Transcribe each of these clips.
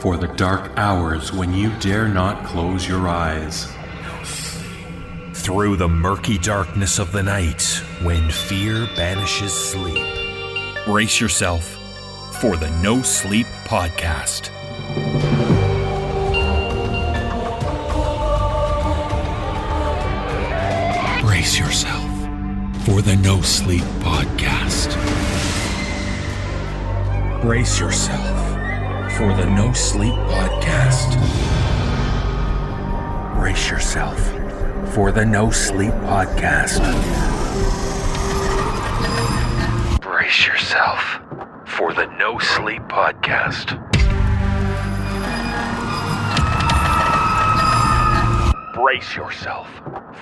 for the dark hours when you dare not close your eyes. Through the murky darkness of the night when fear banishes sleep. Brace yourself for the No Sleep Podcast. Brace yourself for the No Sleep Podcast. Brace yourself for the No Sleep Podcast. Brace yourself for the No Sleep Podcast. Brace yourself for the No Sleep Podcast. Brace yourself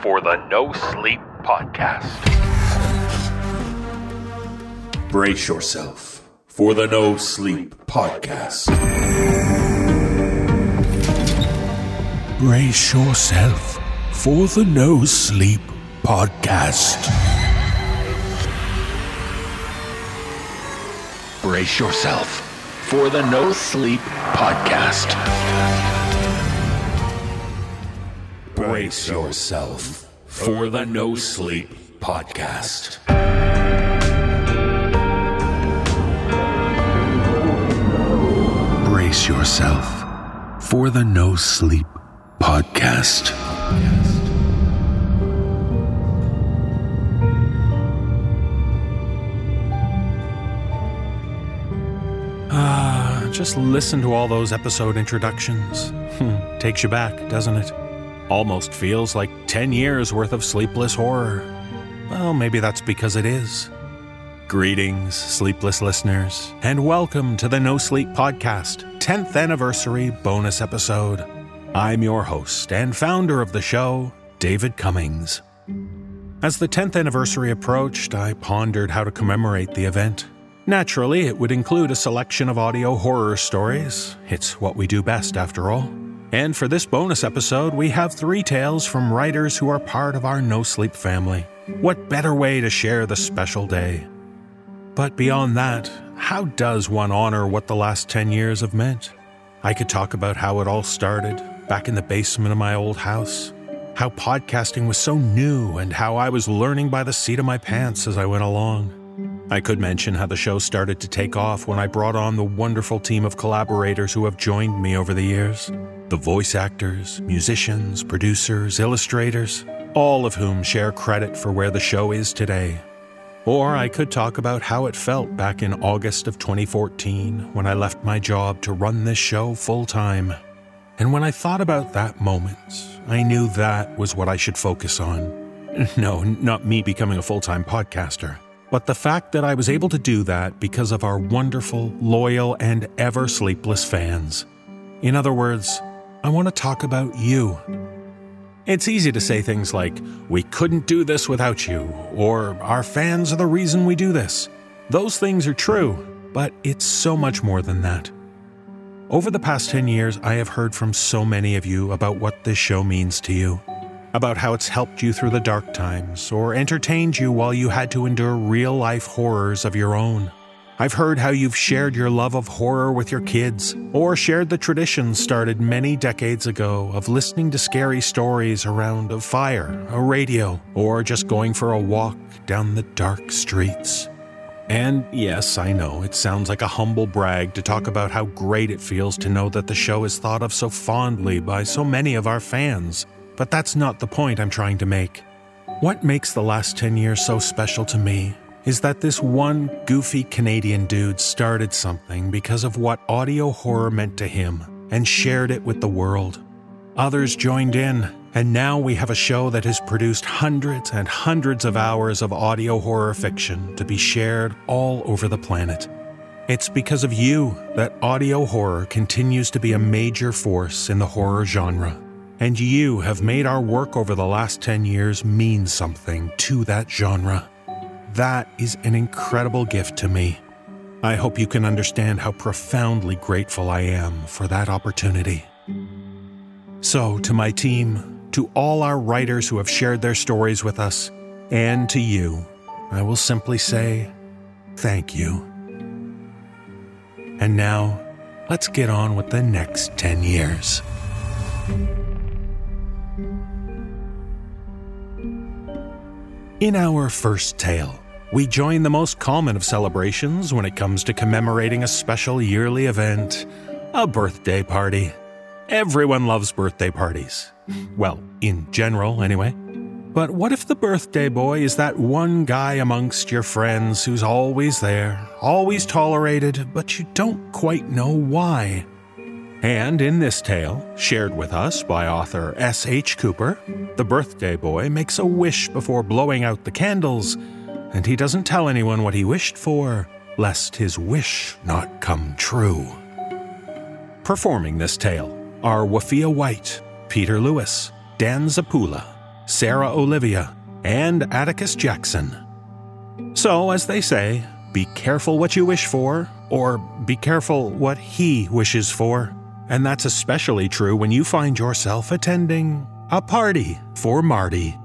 for the No Sleep Podcast. Brace yourself for the No Sleep Podcast. Brace yourself for the No Sleep Podcast. Brace yourself for the No Sleep Podcast. Brace yourself for the No Sleep Podcast. Brace yourself for the No Sleep Podcast. Ah, just listen to all those episode introductions. Hmm, Takes you back, doesn't it? Almost feels like 10 years worth of sleepless horror. Well, maybe that's because it is. Greetings, sleepless listeners, and welcome to the No Sleep Podcast, 10th anniversary bonus episode. I'm your host and founder of the show, David Cummings. As the 10th anniversary approached, I pondered how to commemorate the event. Naturally, it would include a selection of audio horror stories. It's what we do best, after all. And for this bonus episode, we have three tales from writers who are part of our No Sleep family. What better way to share the special day? But beyond that, how does one honor what the last 10 years have meant? I could talk about how it all started back in the basement of my old house, how podcasting was so new, and how I was learning by the seat of my pants as I went along. I could mention how the show started to take off when I brought on the wonderful team of collaborators who have joined me over the years the voice actors, musicians, producers, illustrators, all of whom share credit for where the show is today. Or I could talk about how it felt back in August of 2014 when I left my job to run this show full time. And when I thought about that moment, I knew that was what I should focus on. No, not me becoming a full time podcaster, but the fact that I was able to do that because of our wonderful, loyal, and ever sleepless fans. In other words, I want to talk about you. It's easy to say things like, we couldn't do this without you, or our fans are the reason we do this. Those things are true, but it's so much more than that. Over the past 10 years, I have heard from so many of you about what this show means to you, about how it's helped you through the dark times, or entertained you while you had to endure real life horrors of your own. I've heard how you've shared your love of horror with your kids, or shared the tradition started many decades ago of listening to scary stories around a fire, a radio, or just going for a walk down the dark streets. And yes, I know, it sounds like a humble brag to talk about how great it feels to know that the show is thought of so fondly by so many of our fans, but that's not the point I'm trying to make. What makes the last 10 years so special to me is that this one goofy Canadian dude started something because of what audio horror meant to him and shared it with the world. Others joined in, and now we have a show that has produced hundreds and hundreds of hours of audio horror fiction to be shared all over the planet. It's because of you that audio horror continues to be a major force in the horror genre. And you have made our work over the last 10 years mean something to that genre. That is an incredible gift to me. I hope you can understand how profoundly grateful I am for that opportunity. So, to my team, to all our writers who have shared their stories with us, and to you, I will simply say thank you. And now, let's get on with the next 10 years. In our first tale, we join the most common of celebrations when it comes to commemorating a special yearly event a birthday party. Everyone loves birthday parties. Well, in general, anyway. But what if the birthday boy is that one guy amongst your friends who's always there, always tolerated, but you don't quite know why? And in this tale, shared with us by author S.H. Cooper, the birthday boy makes a wish before blowing out the candles, and he doesn't tell anyone what he wished for, lest his wish not come true. Performing this tale are Wafiyyah White, Peter Lewis, Dan Zappula, Sarah Olivia, and Atticus Jackson. So, as they say, be careful what you wish for, or be careful what he wishes for. And that's especially true when you find yourself attending a party for Marty.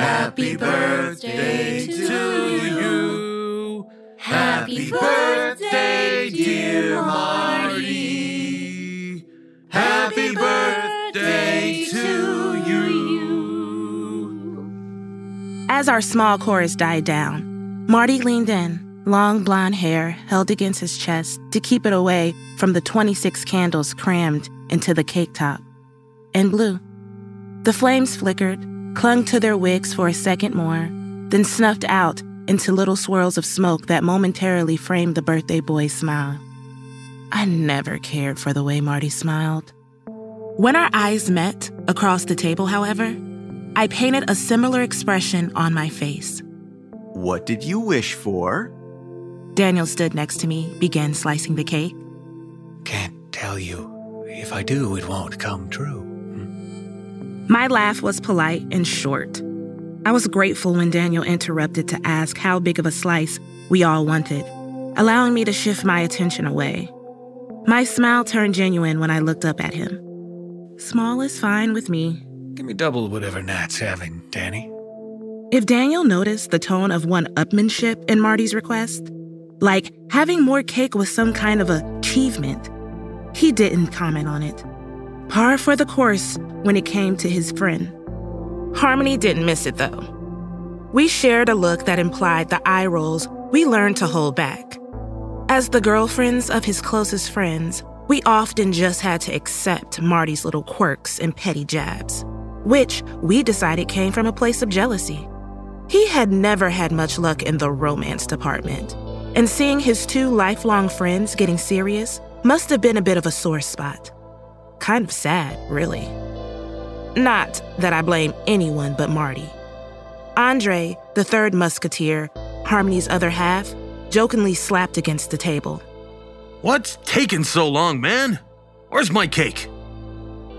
Happy birthday to you. Happy birthday, dear Marty. Happy birthday to you. As our small chorus died down, Marty leaned in, long blonde hair held against his chest to keep it away from the 26 candles crammed into the cake top, and blew. The flames flickered, clung to their wicks for a second more, then snuffed out into little swirls of smoke that momentarily framed the birthday boy's smile. I never cared for the way Marty smiled. When our eyes met across the table, however, I painted a similar expression on my face. What did you wish for? Daniel stood next to me, began slicing the cake. Can't tell you. If I do, it won't come true. My laugh was polite and short. I was grateful when Daniel interrupted to ask how big of a slice we all wanted, allowing me to shift my attention away. My smile turned genuine when I looked up at him. Small is fine with me. Give me double whatever Nat's having, Danny. If Daniel noticed the tone of one upmanship in Marty's request, like having more cake was some kind of achievement, he didn't comment on it. Par for the course when it came to his friend. Harmony didn't miss it though. We shared a look that implied the eye rolls we learned to hold back. As the girlfriends of his closest friends, we often just had to accept Marty's little quirks and petty jabs, which we decided came from a place of jealousy. He had never had much luck in the romance department, and seeing his two lifelong friends getting serious must have been a bit of a sore spot. Kind of sad, really. Not that I blame anyone but Marty. Andre, the third musketeer, Harmony's other half, jokingly slapped against the table. What's taking so long, man? Where's my cake?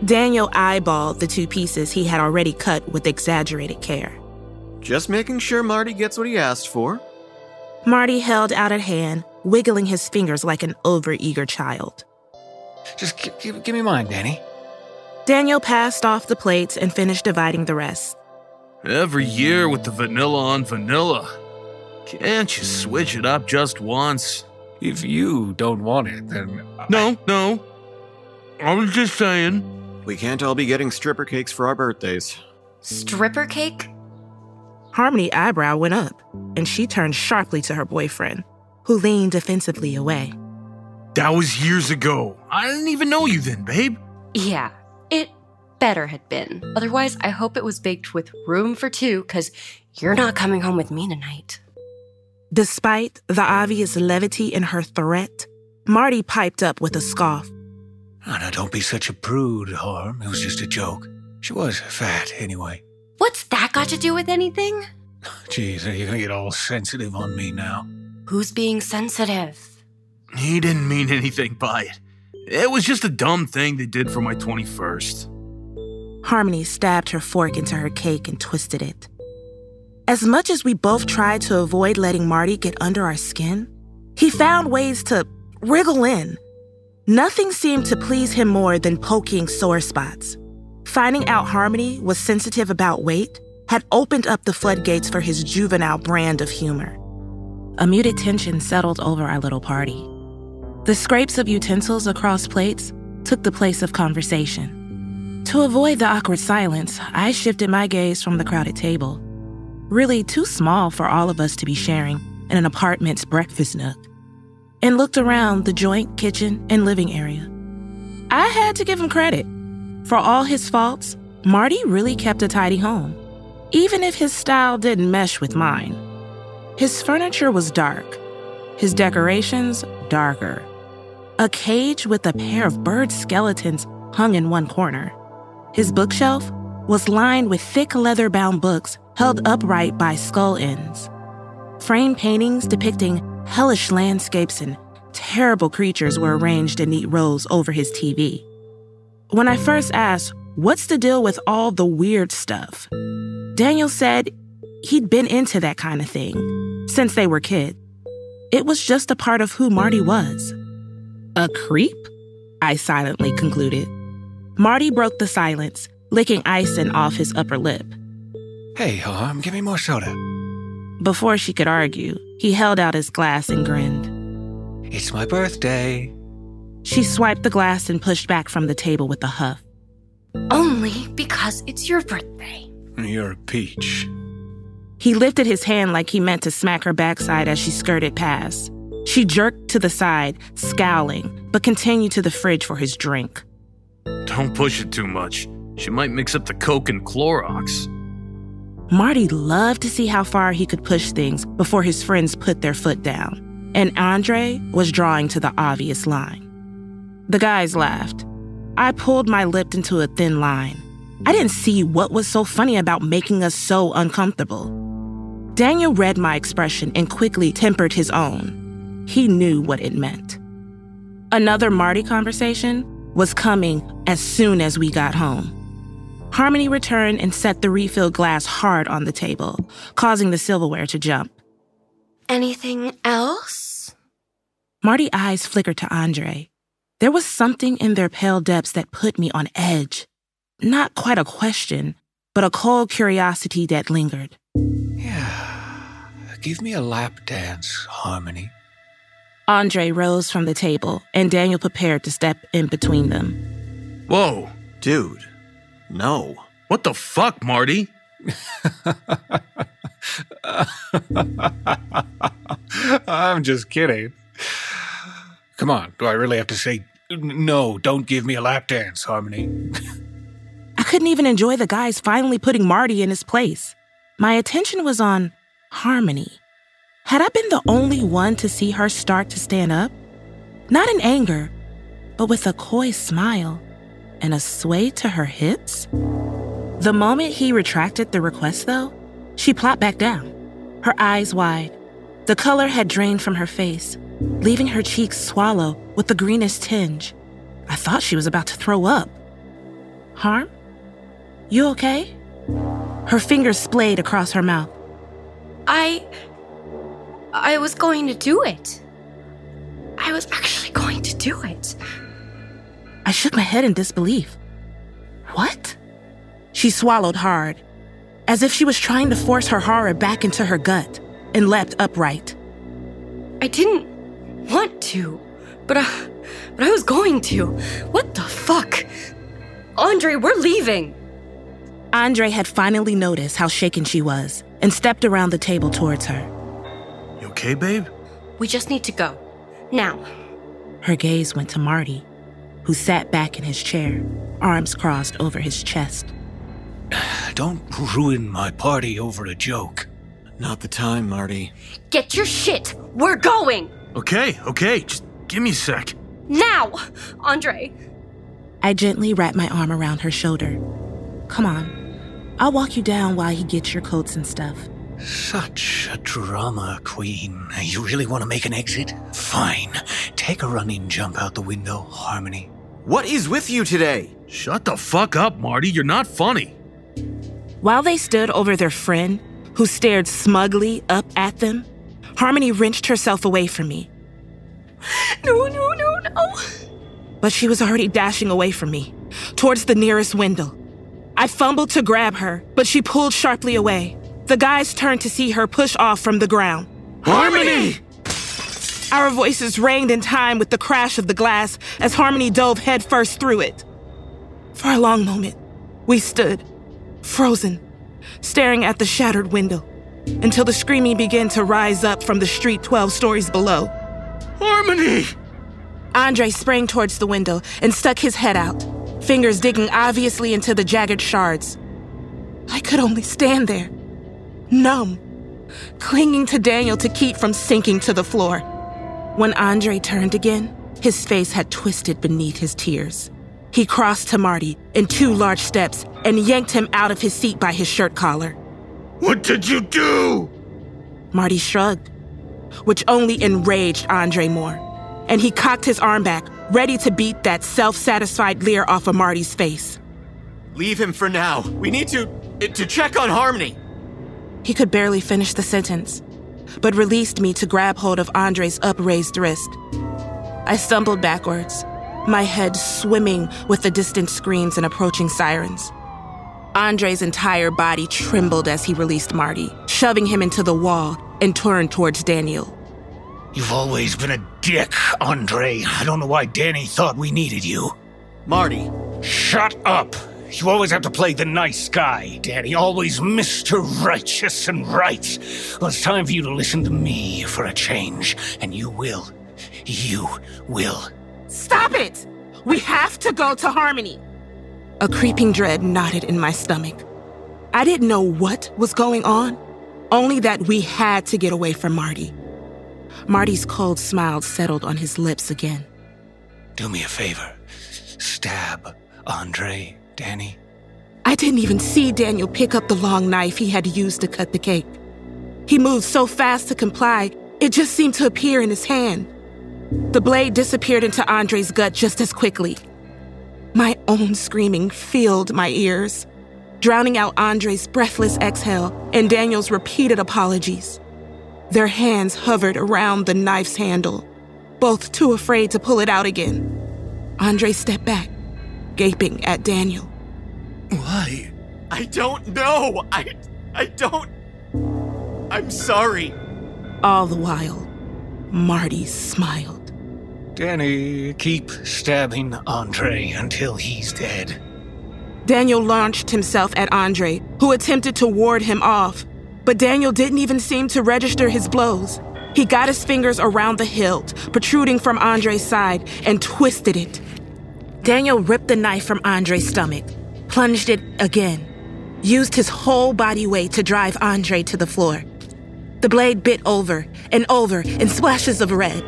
Daniel eyeballed the two pieces he had already cut with exaggerated care. Just making sure Marty gets what he asked for. Marty held out a hand, wiggling his fingers like an overeager child. Just g- g- give me mine, Danny. Daniel passed off the plates and finished dividing the rest. Every year with the vanilla on vanilla. Can't you switch it up just once? If you don't want it, then. No, no. I was just saying. We can't all be getting stripper cakes for our birthdays. Stripper cake? Harmony eyebrow went up, and she turned sharply to her boyfriend, who leaned defensively away. That was years ago. I didn't even know you then, babe. Yeah, it better had been. Otherwise, I hope it was baked with room for two, because you're not coming home with me tonight. Despite the obvious levity in her threat, Marty piped up with a scoff. Oh, now, don't be such a prude, Harm. It was just a joke. She was fat, anyway. What's that got to do with anything? Jeez, are you gonna get all sensitive on me now? Who's being sensitive? He didn't mean anything by it. It was just a dumb thing they did for my 21st. Harmony stabbed her fork into her cake and twisted it. As much as we both tried to avoid letting Marty get under our skin, He found ways to wriggle in. Nothing seemed to please him more than poking sore spots. Finding out Harmony was sensitive about weight had opened up the floodgates for his juvenile brand of humor. A muted tension settled over our little party. The scrapes of utensils across plates took the place of conversation. To avoid the awkward silence, I shifted my gaze from the crowded table. Really too small for all of us to be sharing in an apartment's breakfast nook, and looked around the joint, kitchen, and living area. I had to give him credit. For all his faults, Marty really kept a tidy home, even if his style didn't mesh with mine. His furniture was dark, his decorations darker. A cage with a pair of bird skeletons hung in one corner. His bookshelf was lined with thick leather bound books held upright by skull ends. Framed paintings depicting hellish landscapes and terrible creatures were arranged in neat rows over his TV. When I first asked, What's the deal with all the weird stuff? Daniel said he'd been into that kind of thing since they were kids. It was just a part of who Marty was. A creep? I silently concluded. Marty broke the silence, licking icing off his upper lip. Hey, Harm, give me more soda. Before she could argue, he held out his glass and grinned. It's my birthday. She swiped the glass and pushed back from the table with a huff. Only because it's your birthday. You're a peach. He lifted his hand like he meant to smack her backside as she skirted past. She jerked to the side, scowling, but continued to the fridge for his drink. Don't push it too much. She might mix up the Coke and Clorox. Marty loved to see how far he could push things before his friends put their foot down, and Andre was drawing to the obvious line. The guys laughed. I pulled my lip into a thin line. I didn't see what was so funny about making us so uncomfortable. Daniel read my expression and quickly tempered his own. He knew what it meant. Another Marty conversation was coming as soon as we got home. Harmony returned and set the refilled glass hard on the table, causing the silverware to jump. Anything else? Marty's eyes flickered to Andre. There was something in their pale depths that put me on edge. Not quite a question, but a cold curiosity that lingered. Yeah. Give me a lap dance, Harmony. Andre rose from the table, and Daniel prepared to step in between them. Whoa. Dude, no. What the fuck, Marty? I'm just kidding. Come on, do I really have to say, no, don't give me a lap dance, Harmony? I couldn't even enjoy the guys finally putting Marty in his place. My attention was on Harmony. Had I been the only one to see her start to stand up? Not in anger, but with a coy smile and a sway to her hips? The moment he retracted the request, though, she plopped back down, her eyes wide. The color had drained from her face, leaving her cheeks swallow with the greenest tinge. I thought she was about to throw up. Harm? You okay? Her fingers splayed across her mouth. I. I was going to do it. I was actually going to do it. I shook my head in disbelief. What? She swallowed hard, as if she was trying to force her horror back into her gut, and leapt upright. I didn't want to, but uh, but I was going to. What the fuck? Andre, we're leaving. Andre had finally noticed how shaken she was and stepped around the table towards her. You okay, babe? We just need to go. Now. Her gaze went to Marty, who sat back in his chair, arms crossed over his chest. Don't ruin my party over a joke. Not the time, Marty. Get your shit. We're going. Okay, okay, just give me a sec. Now, Andre. I gently wrapped my arm around her shoulder. Come on. I'll walk you down while he gets your coats and stuff. Such a drama queen. You really want to make an exit? Fine. Take a running jump out the window, Harmony. What is with you today? Shut the fuck up, Marty. You're not funny. While they stood over their friend, who stared smugly up at them, Harmony wrenched herself away from me, No, no, no, no. But she was already dashing away from me, towards the nearest window. I fumbled to grab her, but she pulled sharply away. The guys turned to see her push off from the ground. Harmony! Our voices rang in time with the crash of the glass as Harmony dove headfirst through it. For a long moment, we stood, frozen, staring at the shattered window, until the screaming began to rise up from the street 12 stories below. Harmony! Andre sprang towards the window and stuck his head out, fingers digging obviously into the jagged shards. I could only stand there, numb, clinging to Daniel to keep from sinking to the floor. When Andre turned again, his face had twisted beneath his tears. He crossed to Marty in two large steps and yanked him out of his seat by his shirt collar. What did you do? Marty shrugged, which only enraged Andre more, and he cocked his arm back, ready to beat that self satisfied leer off of Marty's face. Leave him for now. We need to. to check on Harmony. He could barely finish the sentence, but released me to grab hold of Andre's upraised wrist. I stumbled backwards, my head swimming with the distant screams and approaching sirens. Andre's entire body trembled as he released Marty, shoving him into the wall and turned towards Daniel. You've always been a dick, Andre. I don't know why Danny thought we needed you. Marty. Shut up! You always have to play the nice guy, Danny. Always Mr. Righteous and Right. Well, it's time for you to listen to me for a change, and you will. You will. Stop it! We have to go to Harmony. A creeping dread knotted in my stomach. I didn't know what was going on, only that we had to get away from Marty. Marty's cold smile settled on his lips again. Do me a favor. Stab Andre, Danny. I didn't even see Daniel pick up the long knife he had used to cut the cake. He moved so fast to comply, it just seemed to appear in his hand. The blade disappeared into Andre's gut just as quickly. My own screaming filled my ears, drowning out Andre's breathless exhale and Daniel's repeated apologies. Their hands hovered around the knife's handle, both too afraid to pull it out again. Andre stepped back, gaping at Daniel. Why? I don't know. I. I don't. I'm sorry. All the while, Marty smiled. Danny, keep stabbing Andre until he's dead. Daniel launched himself at Andre, who attempted to ward him off, but Daniel didn't even seem to register his blows. He got his fingers around the hilt, protruding from Andre's side, and twisted it. Daniel ripped the knife from Andre's stomach, plunged it again, used his whole body weight to drive Andre to the floor. The blade bit over and over in splashes of red.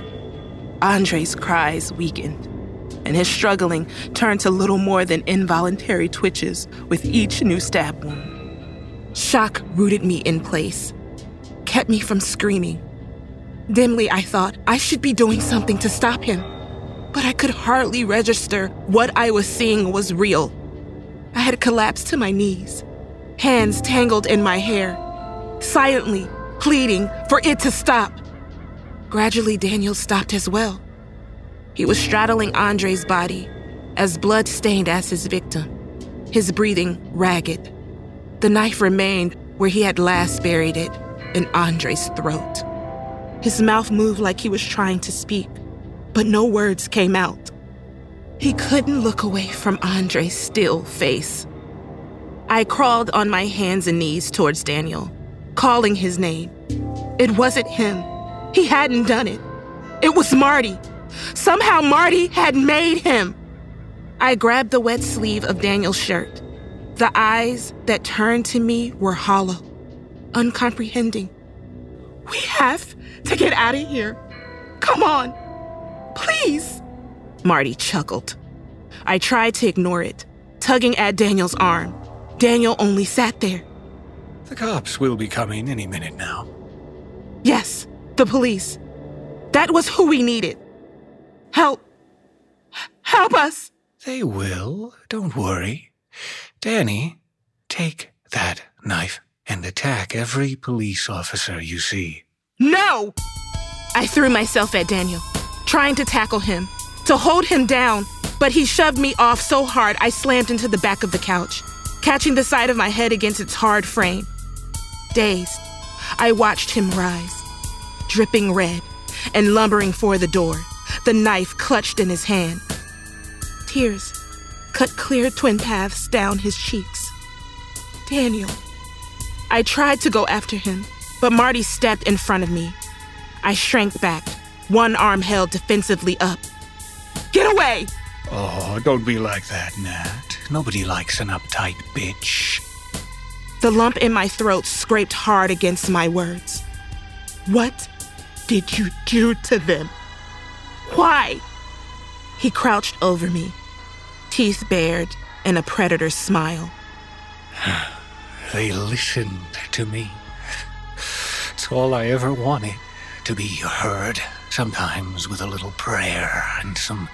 Andre's cries weakened, and his struggling turned to little more than involuntary twitches with each new stab wound. Shock rooted me in place, kept me from screaming. Dimly, I thought I should be doing something to stop him, but I could hardly register what I was seeing was real. I had collapsed to my knees, hands tangled in my hair, silently pleading for it to stop. Gradually, Daniel stopped as well. He was straddling Andre's body, as blood stained as his victim, his breathing ragged. The knife remained where he had last buried it, in Andre's throat. His mouth moved like he was trying to speak, but no words came out. He couldn't look away from Andre's still face. I crawled on my hands and knees towards Daniel, calling his name. It wasn't him. He hadn't done it. It was Marty. Somehow Marty had made him. I grabbed the wet sleeve of Daniel's shirt. The eyes that turned to me were hollow, uncomprehending. We have to get out of here. Come on. Please. Marty chuckled. I tried to ignore it, tugging at Daniel's arm. Daniel only sat there. The cops will be coming any minute now. Yes, the police. That was who we needed. Help. Help us. They will. Don't worry. Danny, take that knife and attack every police officer you see. No! I threw myself at Daniel, trying to tackle him, to hold him down, but he shoved me off so hard I slammed into the back of the couch, catching the side of my head against its hard frame. Dazed, I watched him rise, dripping red and lumbering for the door, the knife clutched in his hand. Tears cut clear twin paths down his cheeks. Daniel. I tried to go after him, but Marty stepped in front of me. I shrank back, one arm held defensively up. Get away! Oh, don't be like that, Nat. Nobody likes an uptight bitch. The lump in my throat scraped hard against my words. What did you do to them? Why? He crouched over me, teeth bared and a predator's smile. they listened to me. It's all I ever wanted to be heard, sometimes with a little prayer and some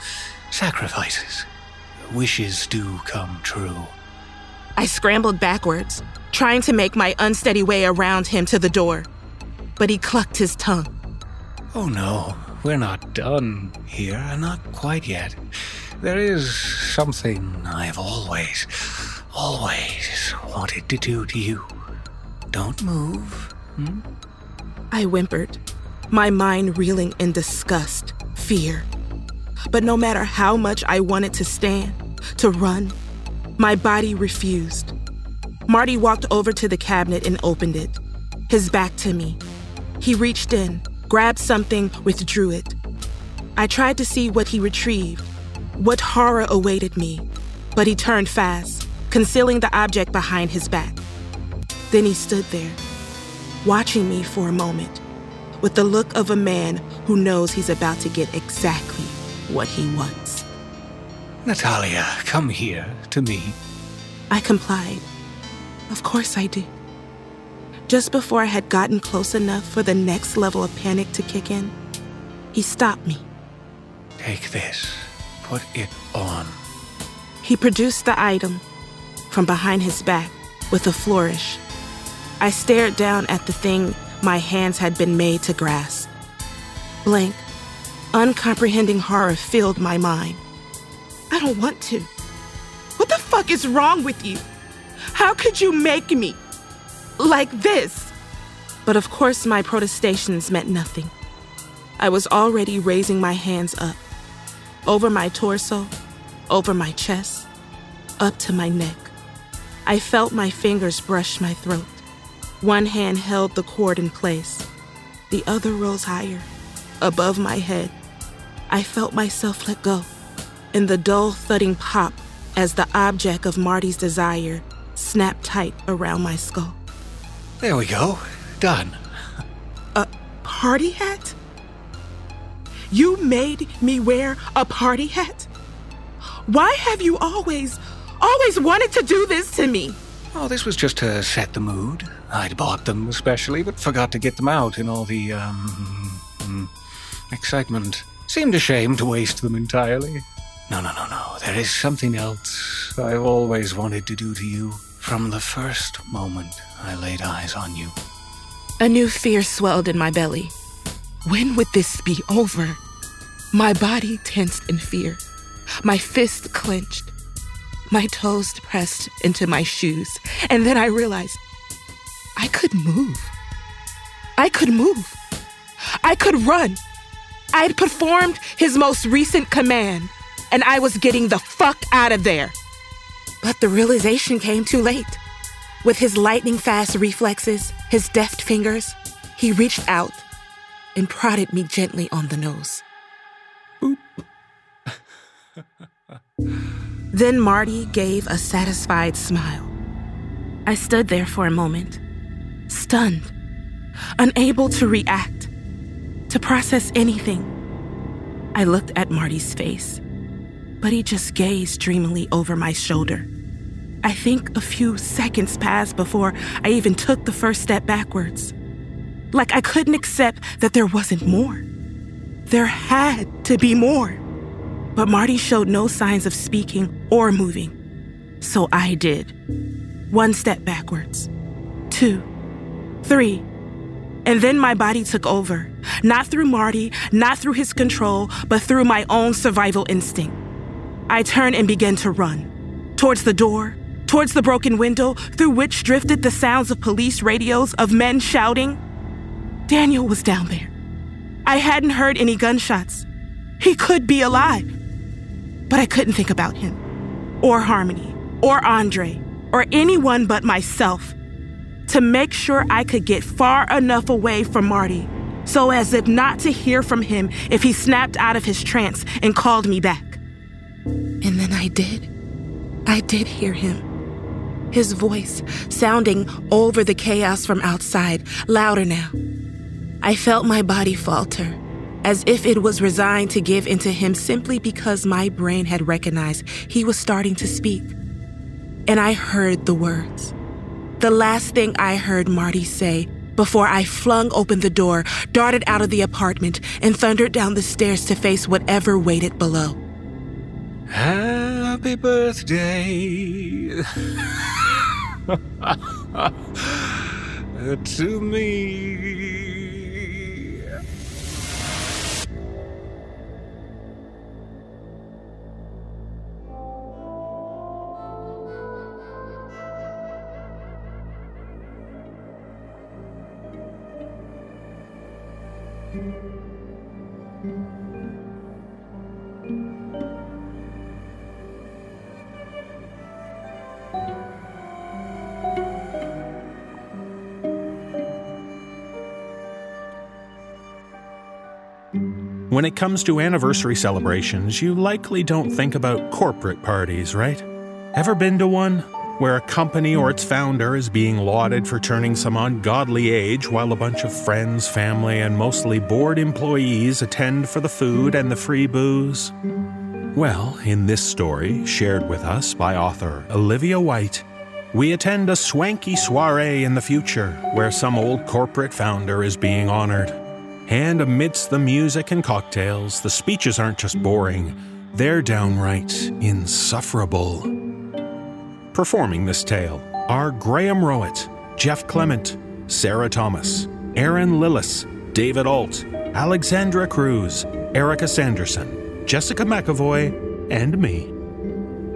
sacrifices. Wishes do come true. I scrambled backwards, trying to make my unsteady way around him to the door, but he clucked his tongue. Oh no, we're not done here, not quite yet. There is something I've always, always wanted to do to you. Don't move. Hmm? I whimpered, my mind reeling in disgust, fear. But no matter how much I wanted to stand, to run, my body refused. Marty walked over to the cabinet and opened it, his back to me. He reached in, grabbed something, withdrew it. I tried to see what he retrieved, what horror awaited me, but he turned fast, concealing the object behind his back. Then he stood there, watching me for a moment, with the look of a man who knows he's about to get exactly what he wants. Nathalia, come here to me. I complied. Of course I did. Just before I had gotten close enough for the next level of panic to kick in, he stopped me. Take this. Put it on. He produced the item from behind his back with a flourish. I stared down at the thing my hands had been made to grasp. Blank, uncomprehending horror filled my mind. I don't want to. What the fuck is wrong with you? How could you make me? like this. But of course, my protestations meant nothing. I was already raising my hands up, over my torso, over my chest, up to my neck. I felt my fingers brush my throat. One hand held the cord in place, the other rose higher, above my head. I felt myself let go, and the dull thudding pop as the object of Marty's desire snapped tight around my skull. There we go. Done. A party hat? You made me wear a party hat? Why have you always, always wanted to do this to me? Oh, this was just to set the mood. I'd bought them especially, but forgot to get them out in all the, um, mm, excitement. Seemed a shame to waste them entirely. No, no, no, no. There is something else I've always wanted to do to you from the first moment I laid eyes on you. A new fear swelled in my belly. When would this be over? My body tensed in fear, my fist clenched, my toes pressed into my shoes, and then I realized I could move. I could move. I could run. I had performed his most recent command, and I was getting the fuck out of there. But the realization came too late. With his lightning fast reflexes, his deft fingers, he reached out and prodded me gently on the nose. Boop. then Marty gave a satisfied smile. I stood there for a moment, stunned, unable to react, to process anything. I looked at Marty's face, but he just gazed dreamily over my shoulder. I think a few seconds passed before I even took the first step backwards. Like I couldn't accept that there wasn't more. There had to be more. But Marty showed no signs of speaking or moving. So I did. One step backwards, two, three, And then my body took over. Not through Marty, not through his control, but through my own survival instinct. I turned and began to run. Towards the door, towards the broken window through which drifted the sounds of police radios, of men shouting. Daniel was down there. I hadn't heard any gunshots. He could be alive. But I couldn't think about him, or Harmony, or Andre, or anyone but myself to make sure I could get far enough away from Marty so as if not to hear from him if he snapped out of his trance and called me back. And then I did. I did hear him. His voice sounding over the chaos from outside, louder now. I felt my body falter, as if it was resigned to give into him simply because my brain had recognized he was starting to speak. And I heard the words. The last thing I heard Marty say before I flung open the door, darted out of the apartment, and thundered down the stairs to face whatever waited below. Happy birthday to me. When it comes to anniversary celebrations, you likely don't think about corporate parties, right? Ever been to one? Where a company or its founder is being lauded for turning some ungodly age while a bunch of friends, family, and mostly bored employees attend for the food and the free booze? Well, in this story, shared with us by author Olivia White, we attend a swanky soiree in the future where some old corporate founder is being honored. And amidst the music and cocktails, the speeches aren't just boring, they're downright insufferable. Performing this tale are Graham Rowat, Jeff Clement, Sarah Thomas, Erin Lillis, David Ault, Alexandra Cruz, Erika Sanderson, Jessica McEvoy, and me.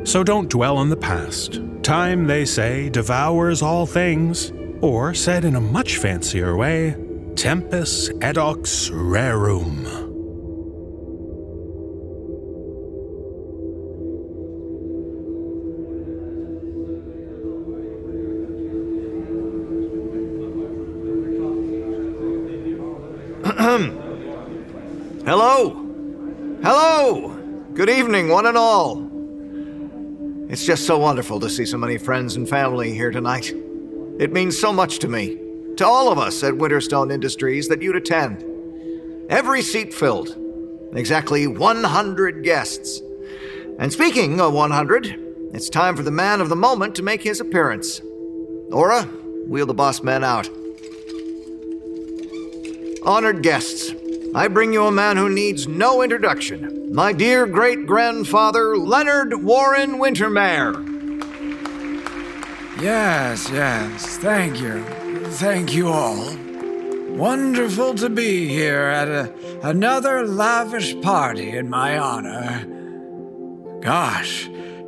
So don't dwell on the past. Time, they say, devours all things, or said in a much fancier way, Tempus edax rerum. Hello! Hello! Good evening, one and all. It's just so wonderful to see so many friends and family here tonight. It means so much to me, to all of us at Winterstone Industries, that you'd attend. Every seat filled. Exactly 100 guests. And speaking of 100, it's time for the man of the moment to make his appearance. Ora, wheel the boss man out. Honored guests, I bring you a man who needs no introduction. My dear great grandfather, Leonard Warren Wintermahr. Yes, yes, thank you. Thank you all. Wonderful to be here at a, another lavish party in my honor. Gosh,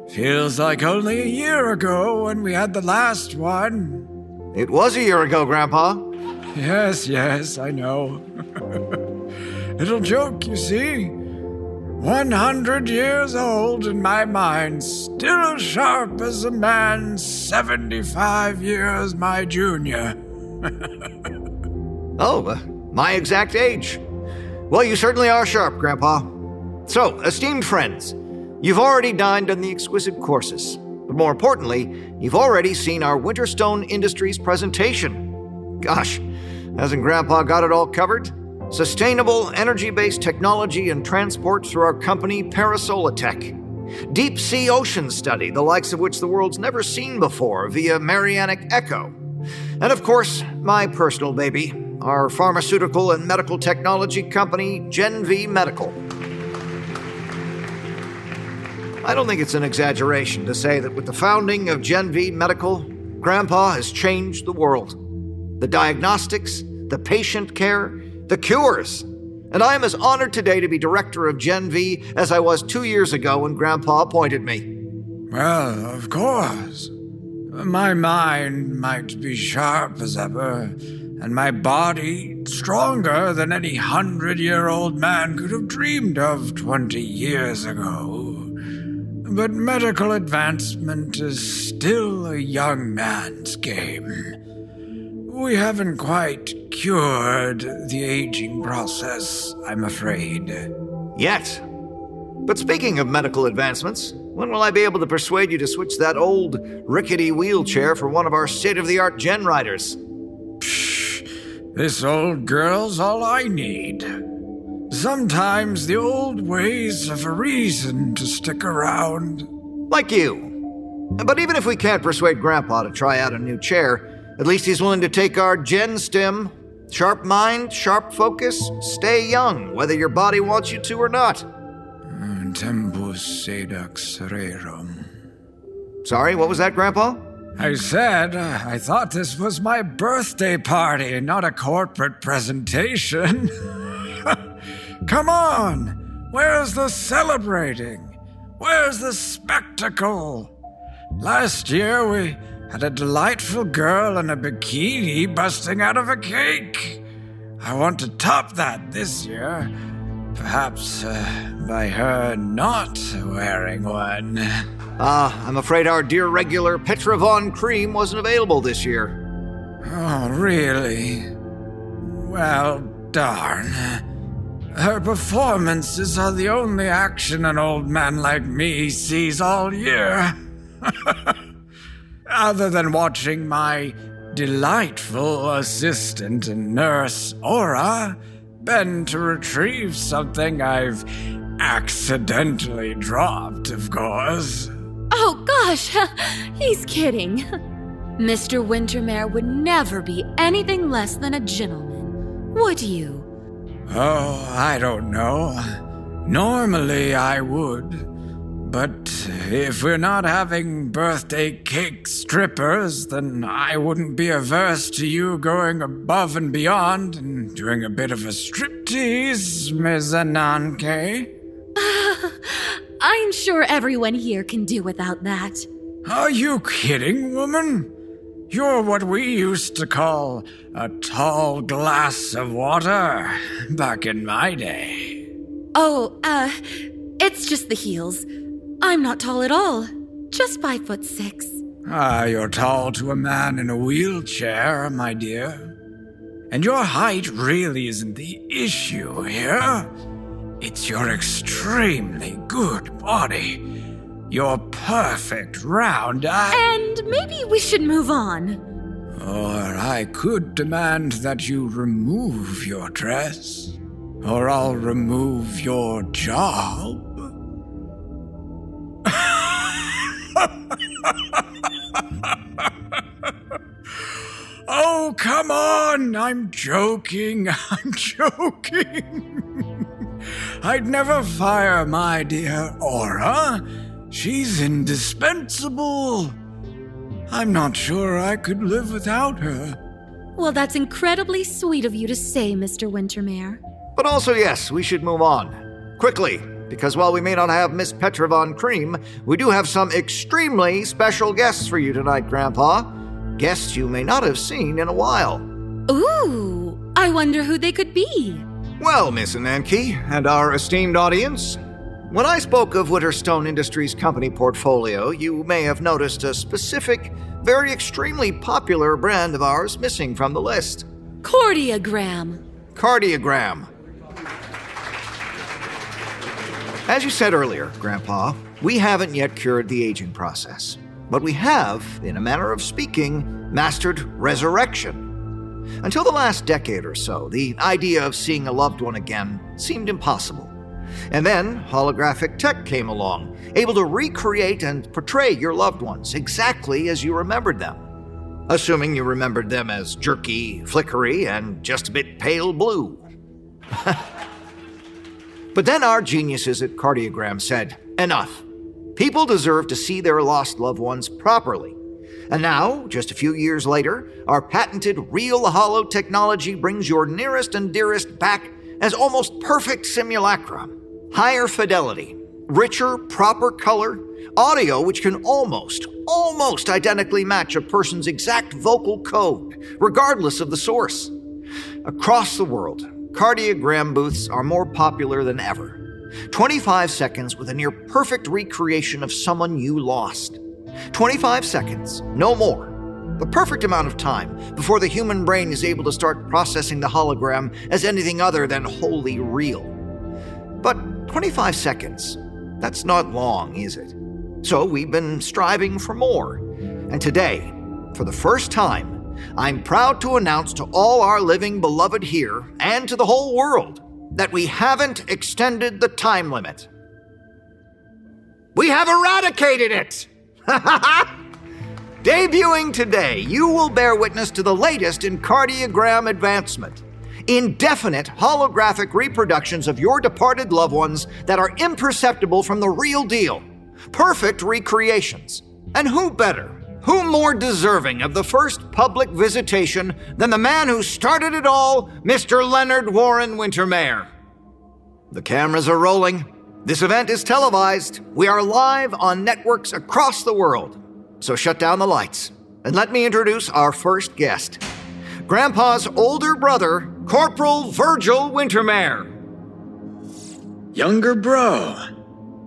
feels like only a year ago when we had the last one. It was a year ago, Grandpa. Yes, yes, I know. Little joke, you see. 100 years old in my mind, still sharp as a man 75 years my junior. Oh, uh, my exact age. Well, you certainly are sharp, Grandpa. So, esteemed friends, you've already dined on the exquisite courses. But more importantly, you've already seen our Winterstone Industries presentation. Gosh, hasn't Grandpa got it all covered? Sustainable energy based technology and transport through our company Parasolatech. Deep sea ocean study, the likes of which the world's never seen before, via Marianic Echo. And of course, my personal baby, our pharmaceutical and medical technology company, GenV Medical. I don't think it's an exaggeration to say that with the founding of GenV Medical, Grandpa has changed the world. The diagnostics, the patient care, the cures. And I am as honored today to be director of Gen V as I was two years ago when Grandpa appointed me. Well, of course. My mind might be sharp as ever, and my body stronger than any hundred year old man could have dreamed of twenty years ago. But medical advancement is still a young man's game. We haven't quite cured the aging process, I'm afraid. Yet. But speaking of medical advancements, when will I be able to persuade you to switch that old, rickety wheelchair for one of our state of the art gen riders? Psh, this old girl's all I need. Sometimes the old ways have a reason to stick around. Like you. But even if we can't persuade Grandpa to try out a new chair, at least he's willing to take our Gen Stim. Sharp mind, sharp focus, stay young, whether your body wants you to or not. Tempus edax rerum. Sorry, what was that, Grandpa? I said uh, I thought this was my birthday party, not a corporate presentation. Come on! Where's the celebrating? Where's the spectacle? Last year we had a delightful girl in a bikini busting out of a cake. I want to top that this year. Perhaps uh, by her not wearing one. Ah, uh, I'm afraid our dear regular Petra Von cream wasn't available this year. Oh, really? Well, darn. Her performances are the only action an old man like me sees all year. other than watching my delightful assistant and nurse, Ora, bend to retrieve something I've accidentally dropped, of course. Oh, gosh, he's kidding. Mr. Wintermahr would never be anything less than a gentleman, would you? Oh, I don't know. Normally I would. But if we're not having birthday cake strippers, then I wouldn't be averse to you going above and beyond and doing a bit of a striptease, Ms. Ananke. I'm sure everyone here can do without that. Are you kidding, woman? You're what we used to call a tall glass of water back in my day. Oh, uh, it's just the heels. I'm not tall at all. Just five foot six. Ah, you're tall to a man in a wheelchair, my dear. And your height really isn't the issue here. It's your extremely good body. Your perfect round eye. And maybe we should move on. Or I could demand that you remove your dress. Or I'll remove your job. oh, come on! I'm joking. I'm joking. I'd never fire my dear Ora. She's indispensable. I'm not sure I could live without her. Well, that's incredibly sweet of you to say, Mr. Wintermahr. But also, yes, we should move on. Quickly, because while we may not have Miss Petra Von Cream, we do have some extremely special guests for you tonight, Grandpa. Guests you may not have seen in a while. Ooh, I wonder who they could be. Well, Miss Ananke and our esteemed audience, when I spoke of Winterstone Industries company portfolio, you may have noticed a specific, very extremely popular brand of ours missing from the list. Cardiogram. Cardiogram. As you said earlier, Grandpa, we haven't yet cured the aging process. But we have, in a manner of speaking, mastered resurrection. Until the last decade or so, the idea of seeing a loved one again seemed impossible. And then holographic tech came along, able to recreate and portray your loved ones exactly as you remembered them. Assuming you remembered them as jerky, flickery, and just a bit pale blue. But then our geniuses at Cardiogram said, enough. People deserve to see their lost loved ones properly. And now, just a few years later, our patented real hollow technology brings your nearest and dearest back as almost perfect simulacrum, Higher fidelity, richer, proper color, audio which can almost, almost identically match a person's exact vocal code, regardless of the source. Across the world, cardiogram booths are more popular than ever. 25 seconds with a near perfect recreation of someone you lost. 25 seconds, no more. The perfect amount of time before the human brain is able to start processing the hologram as anything other than wholly real. But 25 seconds, that's not long, is it? So we've been striving for more. And today, for the first time, I'm proud to announce to all our living beloved here and to the whole world that we haven't extended the time limit. We have eradicated it! Debuting today, you will bear witness to the latest in cardiogram advancement. Indefinite holographic reproductions of your departed loved ones that are imperceptible from the real deal. Perfect recreations. And who better? Who more deserving of the first public visitation than the man who started it all, Mr. Leonard Warren Wintermahr? The cameras are rolling. This event is televised. We are live on networks across the world. So shut down the lights and let me introduce our first guest Grandpa's older brother, Corporal Virgil Wintermahr. Younger bro.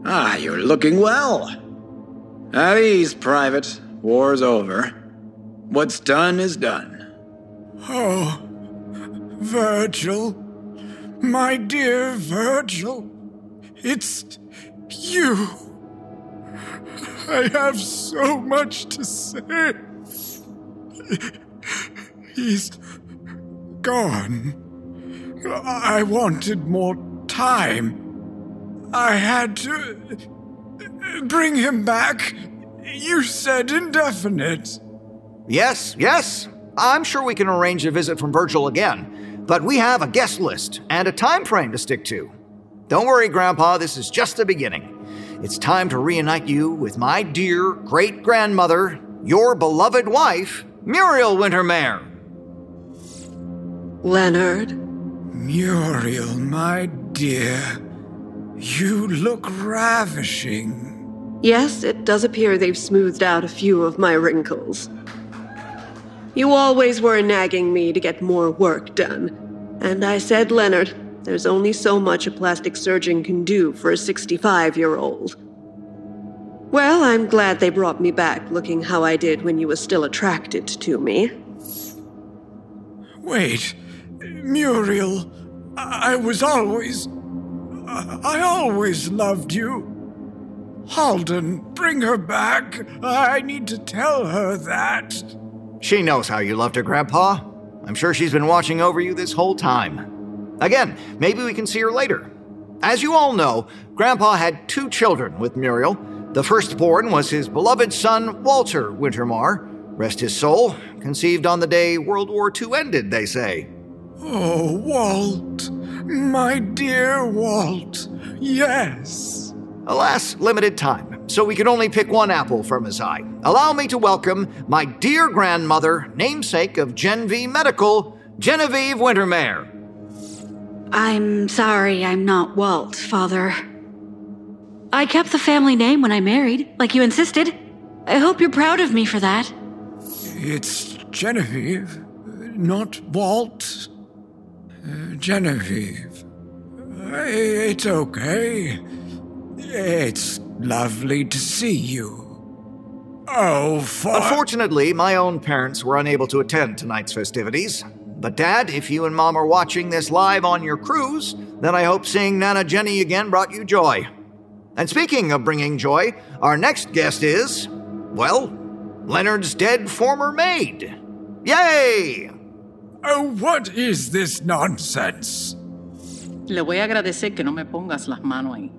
Ah, you're looking well. At ease, Private. War's over. What's done is done. Oh, Virgil. My dear Virgil. It's you. I have so much to say. He's gone. I wanted more time. I had to bring him back. You said indefinite. Yes, yes. I'm sure we can arrange a visit from Virgil again, but we have a guest list and a time frame to stick to. Don't worry, Grandpa, this is just the beginning. It's time to reunite you with my dear great grandmother, your beloved wife, Muriel Wintermahr. Leonard? Muriel, my dear, you look ravishing. Yes, it does appear they've smoothed out a few of my wrinkles. You always were nagging me to get more work done. And I said, Leonard, there's only so much a plastic surgeon can do for a 65 year old. Well, I'm glad they brought me back looking how I did when you were still attracted to me. Wait, Muriel, I was always. I always loved you. Haldon, bring her back. I need to tell her that. She knows how you loved her, Grandpa. I'm sure she's been watching over you this whole time. Again, maybe we can see her later. As you all know, Grandpa had two children with Muriel. The firstborn was his beloved son, Walter Wintermahr. Rest his soul, conceived on the day World War II ended, they say. Oh, Walt. My dear Walt. Yes. Alas, limited time, so we can only pick one apple from his eye. Allow me to welcome my dear grandmother, namesake of Gen V Medical, Genevieve Wintermahr. I'm sorry I'm not Walt, Father. I kept the family name when I married, like you insisted. I hope you're proud of me for that. It's Genevieve, not Walt. Uh, Genevieve. It's okay. It's lovely to see you. Oh, fuck. Unfortunately, my own parents were unable to attend tonight's festivities. But, Dad, if you and Mom are watching this live on your cruise, then I hope seeing Nana Jenny again brought you joy. And speaking of bringing joy, our next guest is, well, Leonard's dead former maid. Yay! Oh, what is this nonsense? Le voy a agradecer que no me pongas las manos ahí.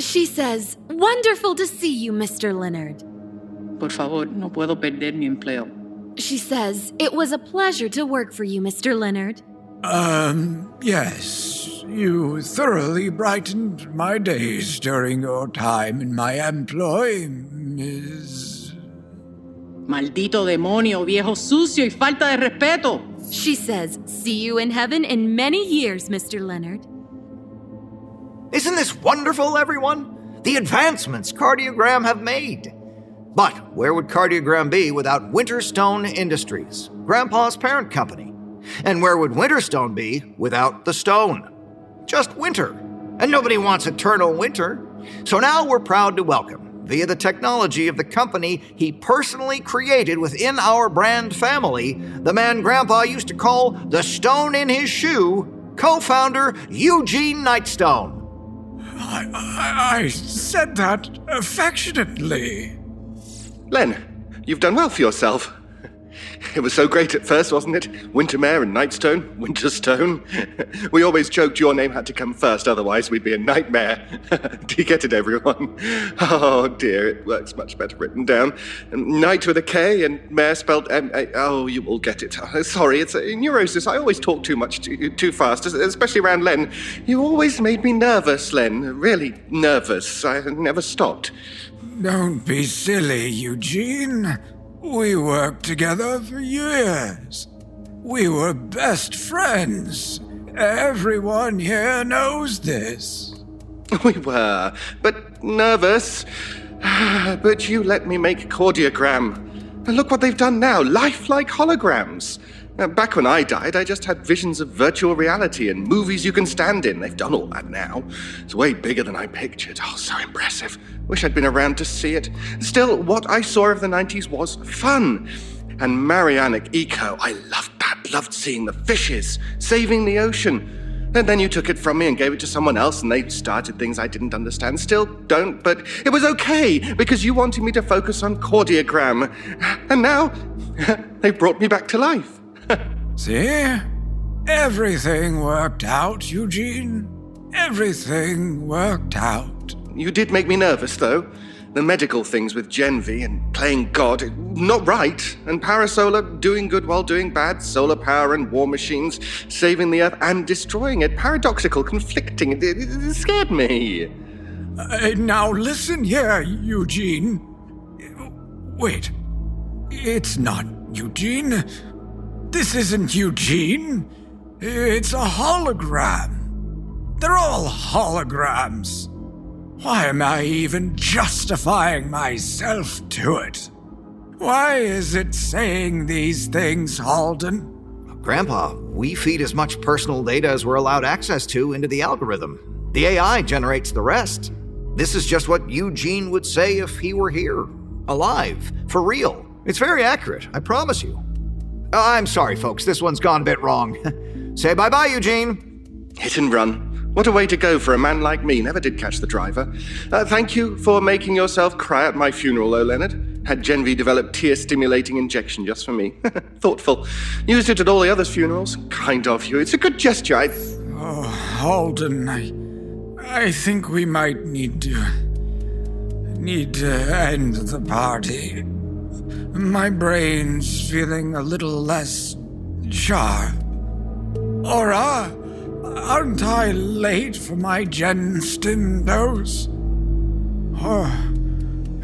She says, Wonderful to see you, Mr. Leonard. Por favor, no puedo perder mi empleo. She says, It was a pleasure to work for you, Mr. Leonard. Um, yes. You thoroughly brightened my days during your time in my employ, Miss. Maldito demonio, viejo sucio y falta de respeto. She says, See you in heaven in many years, Mr. Leonard. Isn't this wonderful, everyone? The advancements Cardiogram have made. But where would Cardiogram be without Winterstone Industries, Grandpa's parent company? And where would Winterstone be without the stone? Just winter. And nobody wants eternal winter. So now we're proud to welcome via the technology of the company he personally created within our brand family, the man Grandpa used to call the stone in his shoe, co founder Eugene Knightstone. I, I, I said that affectionately. Len, you've done well for yourself. It was so great at first, wasn't it? Wintermahr and Knightstone, Winterstone. we always joked your name had to come first, otherwise we'd be a nightmare. Do you get it, everyone? Oh dear, it works much better written down. Um, Night with a K and mare spelled M A. Oh, you will get it. Uh, sorry, it's uh, a neurosis. I always talk too much, too, too fast, especially around Len. You always made me nervous, Len. Really nervous. I never stopped. Don't be silly, Eugene. We worked together for years. We were best friends. Everyone here knows this. We were, but nervous. But you let me make a Cardiogram. And look what they've done now lifelike holograms. Now, back when I died, I just had visions of virtual reality and movies you can stand in. They've done all that now. It's way bigger than I pictured. Oh, so impressive. Wish I'd been around to see it. Still, what I saw of the 90s was fun. And Marianic Eco, I loved that. Loved seeing the fishes, saving the ocean. And then you took it from me and gave it to someone else, and they started things I didn't understand. Still don't, but it was okay because you wanted me to focus on Cardiogram. And now they brought me back to life. See? Everything worked out, Eugene. Everything worked out. You did make me nervous, though. The medical things with Genvi and playing God, not right. And Parasolar doing good while doing bad, solar power and war machines, saving the Earth and destroying it. Paradoxical, conflicting. It, it, it scared me. Uh, now listen here, Eugene. Wait. It's not Eugene. This isn't Eugene. It's a hologram. They're all holograms. Why am I even justifying myself to it? Why is it saying these things, Haldon? Grandpa, we feed as much personal data as we're allowed access to into the algorithm. The AI generates the rest. This is just what Eugene would say if he were here, alive, for real. It's very accurate, I promise you. Uh, I'm sorry, folks, this one's gone a bit wrong. Say bye bye, Eugene. Hit and run. What a way to go for a man like me. Never did catch the driver. Uh, thank you for making yourself cry at my funeral, though, Leonard. Had Genvi develop tear stimulating injection just for me. Thoughtful. Used it at all the others' funerals. Kind of you. It's a good gesture. I. Oh, Haldon, I. I think we might need to. need to end the party. My brain's feeling a little less sharp. Ora, aren't I late for my Genstim dose? Or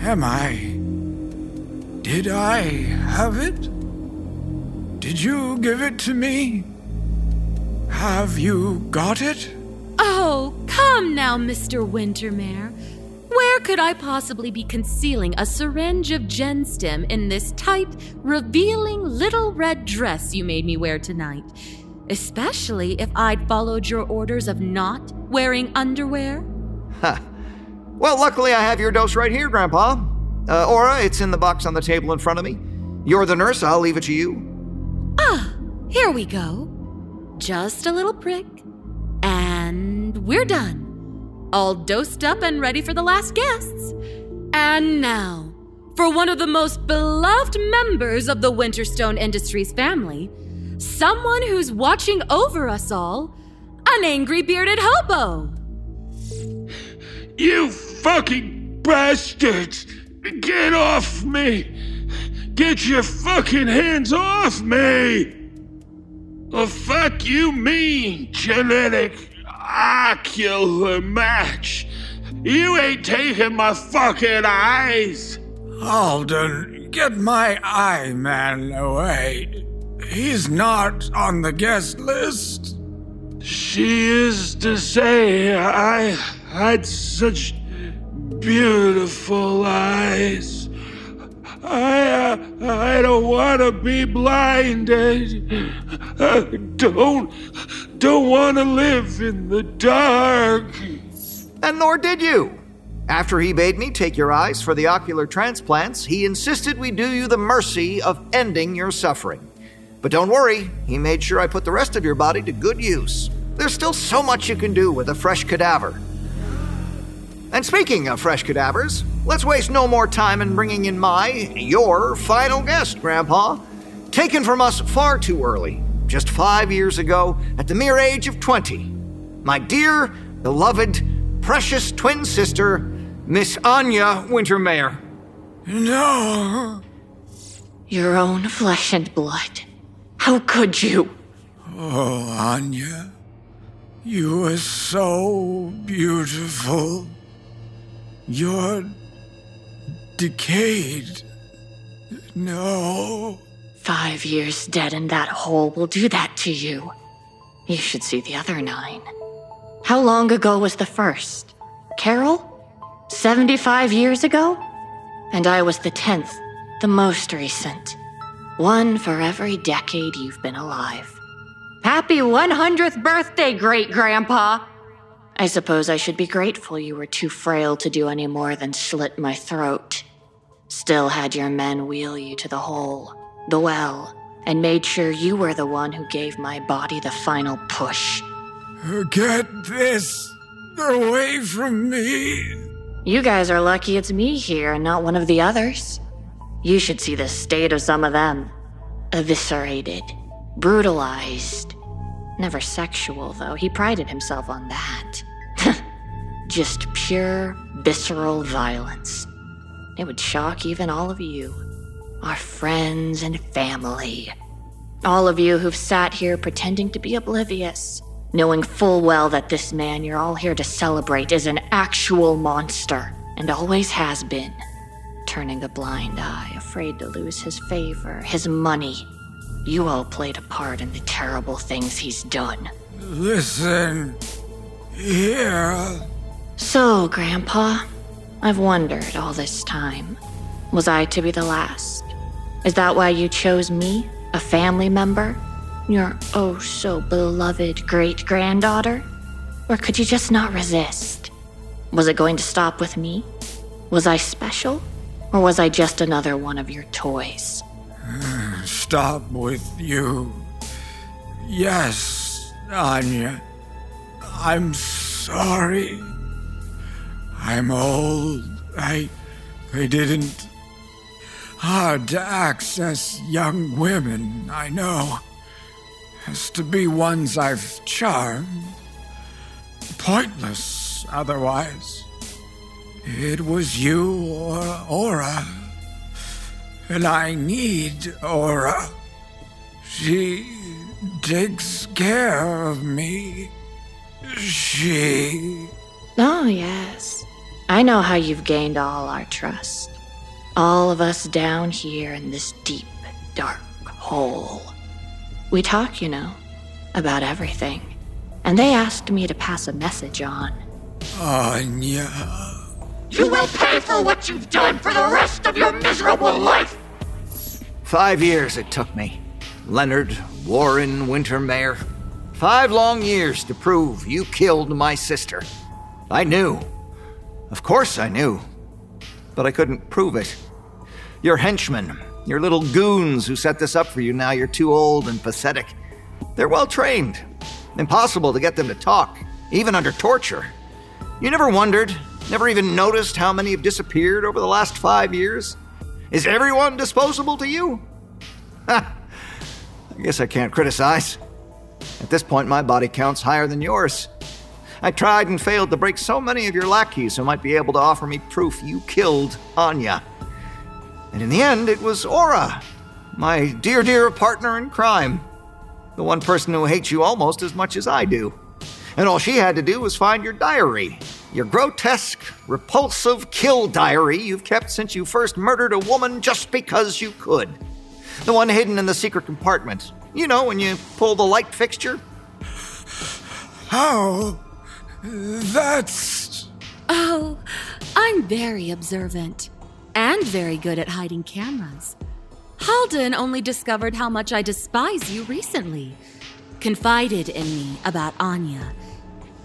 am I? Did I have it? Did you give it to me? Have you got it? Oh, come now, Mr. Wintermahr. Where could I possibly be concealing a syringe of genstim in this tight, revealing little red dress you made me wear tonight? Especially if I'd followed your orders of not wearing underwear? Ha. Well, luckily I have your dose right here, Grandpa. Uh, Ora, it's in the box on the table in front of me. You're the nurse, I'll leave it to you. Ah, here we go. Just a little prick. And we're done all dosed up and ready for the last guests. And now, for one of the most beloved members of the Winterstone Industries family, someone who's watching over us all, an angry bearded hobo. You fucking bastards! Get off me! Get your fucking hands off me! The fuck you mean, genetic ocular match. You ain't taking my fucking eyes. Haldon, get my eye man away. He's not on the guest list. She is to say I had such beautiful eyes. I, uh, I don't want to be blinded. I don't, don't want to live in the dark. And nor did you. After he bade me take your eyes for the ocular transplants, he insisted we do you the mercy of ending your suffering. But don't worry, he made sure I put the rest of your body to good use. There's still so much you can do with a fresh cadaver. And speaking of fresh cadavers, let's waste no more time in bringing in my, your final guest, Grandpa. Taken from us far too early, just five years ago, at the mere age of 20. My dear, beloved, precious twin sister, Miss Anya Wintermahr. No. Your own flesh and blood. How could you? Oh, Anya. You are so beautiful. You're decayed. No. Five years dead in that hole will do that to you. You should see the other nine. How long ago was the first? Carol? 75 years ago? And I was the tenth, the most recent. One for every decade you've been alive. Happy 100th birthday, great grandpa! I suppose I should be grateful you were too frail to do any more than slit my throat. Still had your men wheel you to the hole, the well, and made sure you were the one who gave my body the final push. Get this away from me. You guys are lucky it's me here and not one of the others. You should see the state of some of them. Eviscerated, brutalized. Never sexual, though. He prided himself on that. Just pure, visceral violence. It would shock even all of you. Our friends and family. All of you who've sat here pretending to be oblivious, knowing full well that this man you're all here to celebrate is an actual monster, and always has been. Turning a blind eye, afraid to lose his favor, his money. You all played a part in the terrible things he's done. Listen. Here. So, Grandpa, I've wondered all this time. Was I to be the last? Is that why you chose me, a family member? Your oh so beloved great granddaughter? Or could you just not resist? Was it going to stop with me? Was I special? Or was I just another one of your toys? Stop with you. Yes, Anya. I'm sorry. I'm old. I. I didn't. Hard to access young women, I know. Has to be ones I've charmed. Pointless otherwise. It was you or Ora. And I need Ora. She takes care of me. She. Oh, yes. I know how you've gained all our trust. All of us down here in this deep, dark hole. We talk, you know, about everything. And they asked me to pass a message on. Anya. You will pay for what you've done for the rest of your miserable life! Five years it took me. Leonard Warren Wintermahr. Five long years to prove you killed my sister. I knew. Of course I knew. But I couldn't prove it. Your henchmen, your little goons who set this up for you now, you're too old and pathetic. They're well trained. Impossible to get them to talk, even under torture. You never wondered, never even noticed how many have disappeared over the last five years? Is everyone disposable to you? Ha! I guess I can't criticize. At this point, my body count's higher than yours. I tried and failed to break so many of your lackeys who might be able to offer me proof you killed Anya. And in the end, it was Ora, my dear, dear partner in crime. The one person who hates you almost as much as I do. And all she had to do was find your diary Your grotesque, repulsive kill diary you've kept since you first murdered a woman just because you could. The one hidden in the secret compartment. You know, when you pull the light fixture? How? That's. Oh, I'm very observant and very good at hiding cameras. Haldon only discovered how much I despise you recently. Confided in me about Anya.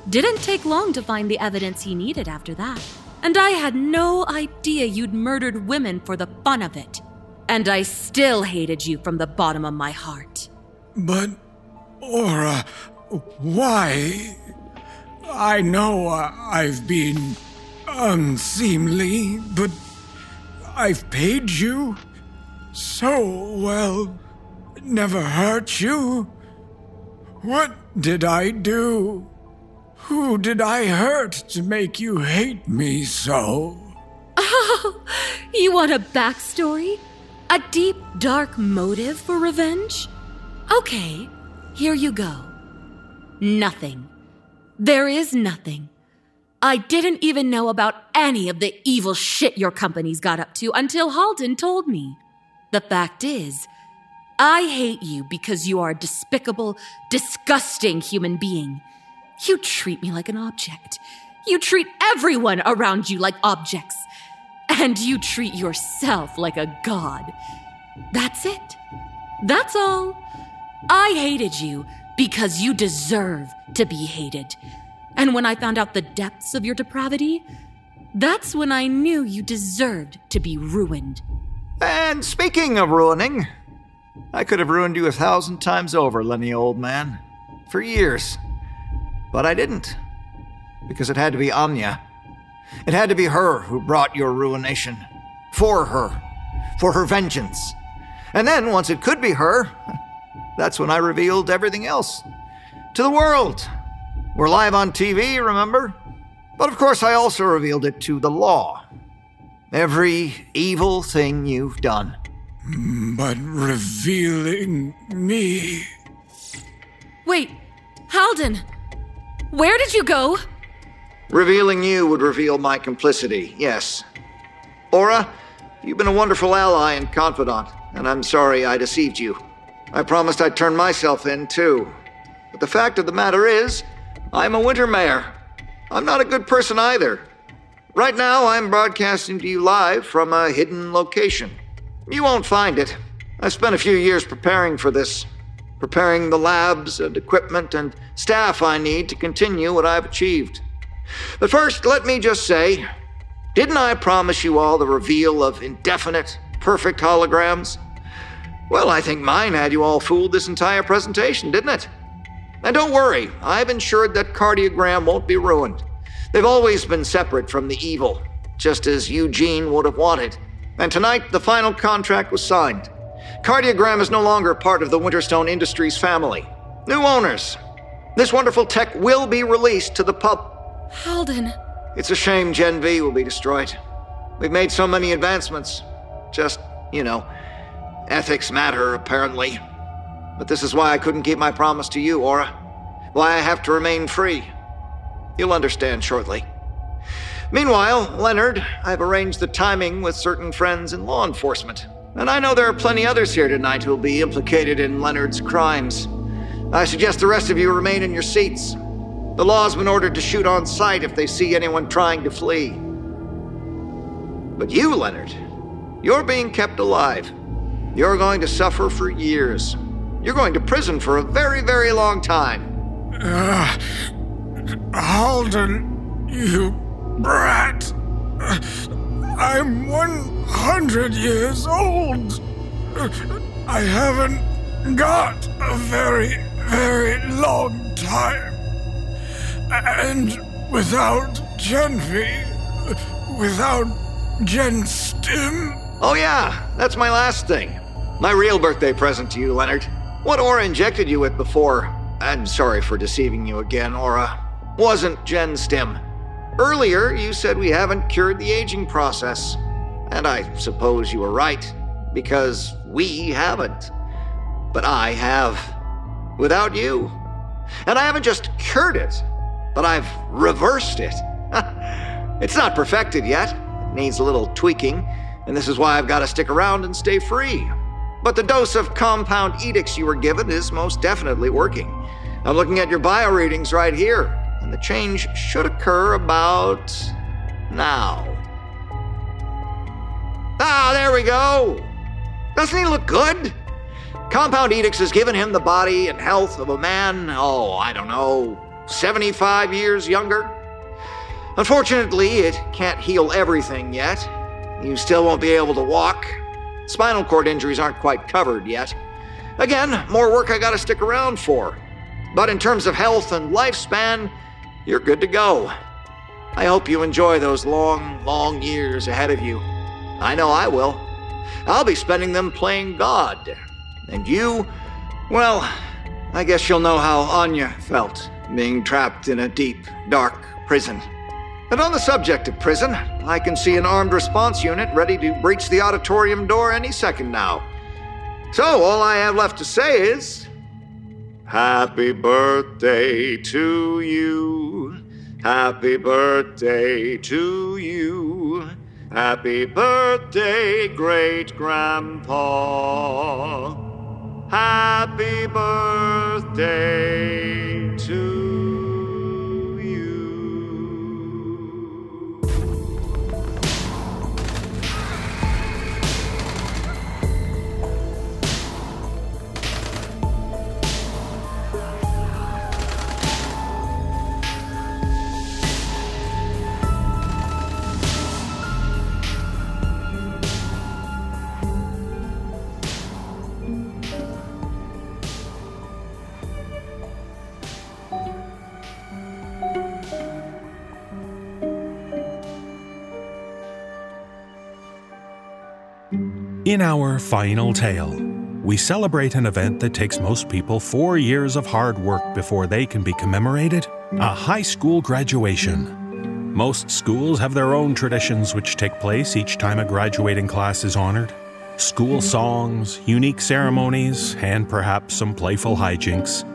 Didn't take long to find the evidence he needed after that. And I had no idea you'd murdered women for the fun of it. And I still hated you from the bottom of my heart. But, Ora, why? I know uh, I've been unseemly, but I've paid you so well. Never hurt you. What did I do? Who did I hurt to make you hate me so? Oh, you want a backstory? A deep, dark motive for revenge? Okay, here you go. Nothing. There is nothing. I didn't even know about any of the evil shit your company's got up to until Haldon told me. The fact is, I hate you because you are a despicable, disgusting human being. You treat me like an object. You treat everyone around you like objects. And you treat yourself like a god. That's it. That's all. I hated you because you deserve to be hated. And when I found out the depths of your depravity, that's when I knew you deserved to be ruined. And speaking of ruining, I could have ruined you a thousand times over, Lenny, old man. For years. But I didn't. Because it had to be Anya. It had to be her who brought your ruination. For her. For her vengeance. And then, once it could be her, that's when I revealed everything else. To the world. We're live on TV, remember? But of course, I also revealed it to the law. Every evil thing you've done. But revealing me. Wait, Haldon! Where did you go? Revealing you would reveal my complicity, yes. Ora, you've been a wonderful ally and confidant, and I'm sorry I deceived you. I promised I'd turn myself in, too. But the fact of the matter is, I'm a Wintermahr. I'm not a good person either. Right now, I'm broadcasting to you live from a hidden location. You won't find it. I spent a few years preparing for this, preparing the labs and equipment and staff I need to continue what I've achieved. But first, let me just say didn't I promise you all the reveal of indefinite, perfect holograms? Well, I think mine had you all fooled this entire presentation, didn't it? And don't worry, I've ensured that Cardiogram won't be ruined. They've always been separate from the evil, just as Eugene would have wanted. And tonight, the final contract was signed. Cardiogram is no longer part of the Winterstone Industries family. New owners. This wonderful tech will be released to the pub. Haldon. It's a shame Gen V will be destroyed. We've made so many advancements. Just, you know, ethics matter, apparently. But this is why I couldn't keep my promise to you, Ora. Why I have to remain free. You'll understand shortly. Meanwhile, Leonard, I've arranged the timing with certain friends in law enforcement. And I know there are plenty others here tonight who'll be implicated in Leonard's crimes. I suggest the rest of you remain in your seats. The law's been ordered to shoot on sight if they see anyone trying to flee. But you, Leonard, you're being kept alive. You're going to suffer for years. You're going to prison for a very, very long time. Uh, Haldon, you brat. I'm 100 years old. I haven't got a very, very long time. And without Genvi, without Gen Stim. Oh, yeah, that's my last thing. My real birthday present to you, Leonard. What Ora injected you with before, I'm sorry for deceiving you again, Ora, wasn't Gen Stim. Earlier, you said we haven't cured the aging process. And I suppose you were right, because we haven't. But I have. Without you. And I haven't just cured it, but I've reversed it. it's not perfected yet. It needs a little tweaking, and this is why I've got to stick around and stay free. But the dose of compound edicts you were given is most definitely working. I'm looking at your bio readings right here, and the change should occur about now. Ah, there we go. Doesn't he look good? Compound Edicts has given him the body and health of a man, oh, I don't know, 75 years younger. Unfortunately, it can't heal everything yet. You still won't be able to walk. Spinal cord injuries aren't quite covered yet. Again, more work I gotta stick around for. But in terms of health and lifespan, you're good to go. I hope you enjoy those long, long years ahead of you. I know I will. I'll be spending them playing God. And you, well, I guess you'll know how Anya felt being trapped in a deep, dark prison. And on the subject of prison, I can see an armed response unit ready to breach the auditorium door any second now. So, all I have left to say is Happy birthday to you. Happy birthday to you. Happy birthday, great grandpa. Happy birthday to In our final tale, we celebrate an event that takes most people four years of hard work before they can be commemorated a high school graduation. Most schools have their own traditions which take place each time a graduating class is honored school songs, unique ceremonies, and perhaps some playful hijinks.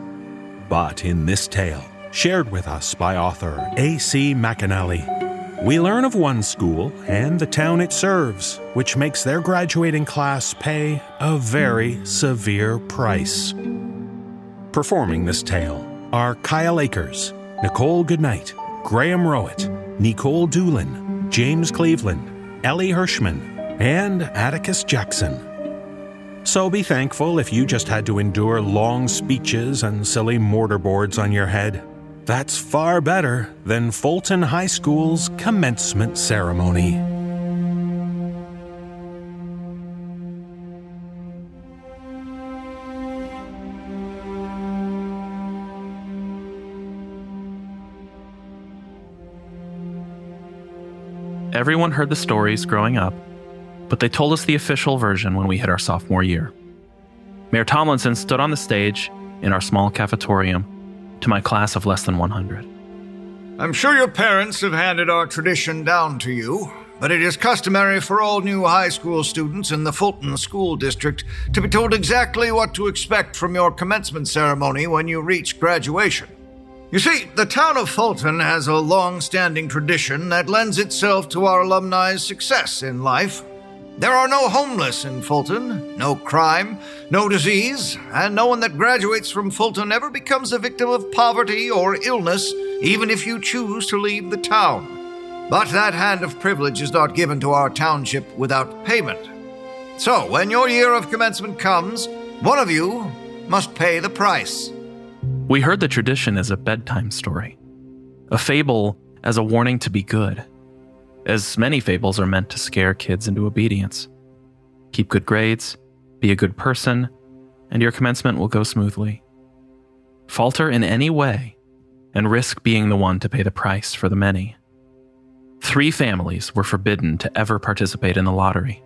But in this tale, shared with us by author A.C. McAnelly, we learn of one school and the town it serves, which makes their graduating class pay a very severe price. Performing this tale are Kyle Akers, Nichole Goodnight, Graham Rowat, Nikolle Doolin, James Cleveland, Elie Hirshman, and Atticus Jackson. So be thankful if you just had to endure long speeches and silly mortarboards on your head. That's far better than Fulton High School's commencement ceremony. Everyone heard the stories growing up, but they told us the official version when we hit our sophomore year. Mayor Tomlinson stood on the stage in our small cafetorium to my class of less than 100. I'm sure your parents have handed our tradition down to you, but it is customary for all new high school students in the Fulton School District to be told exactly what to expect from your commencement ceremony when you reach graduation. You see, the town of Fulton has a long standing tradition that lends itself to our alumni's success in life. There are no homeless in Fulton, no crime, no disease, and no one that graduates from Fulton ever becomes a victim of poverty or illness, even if you choose to leave the town. But that hand of privilege is not given to our township without payment. So, when your year of commencement comes, one of you must pay the price. We heard the tradition as a bedtime story, a fable as a warning to be good as many fables are meant to scare kids into obedience. Keep good grades, be a good person, and your commencement will go smoothly. Falter in any way, and risk being the one to pay the price for the many. Three families were forbidden to ever participate in the lottery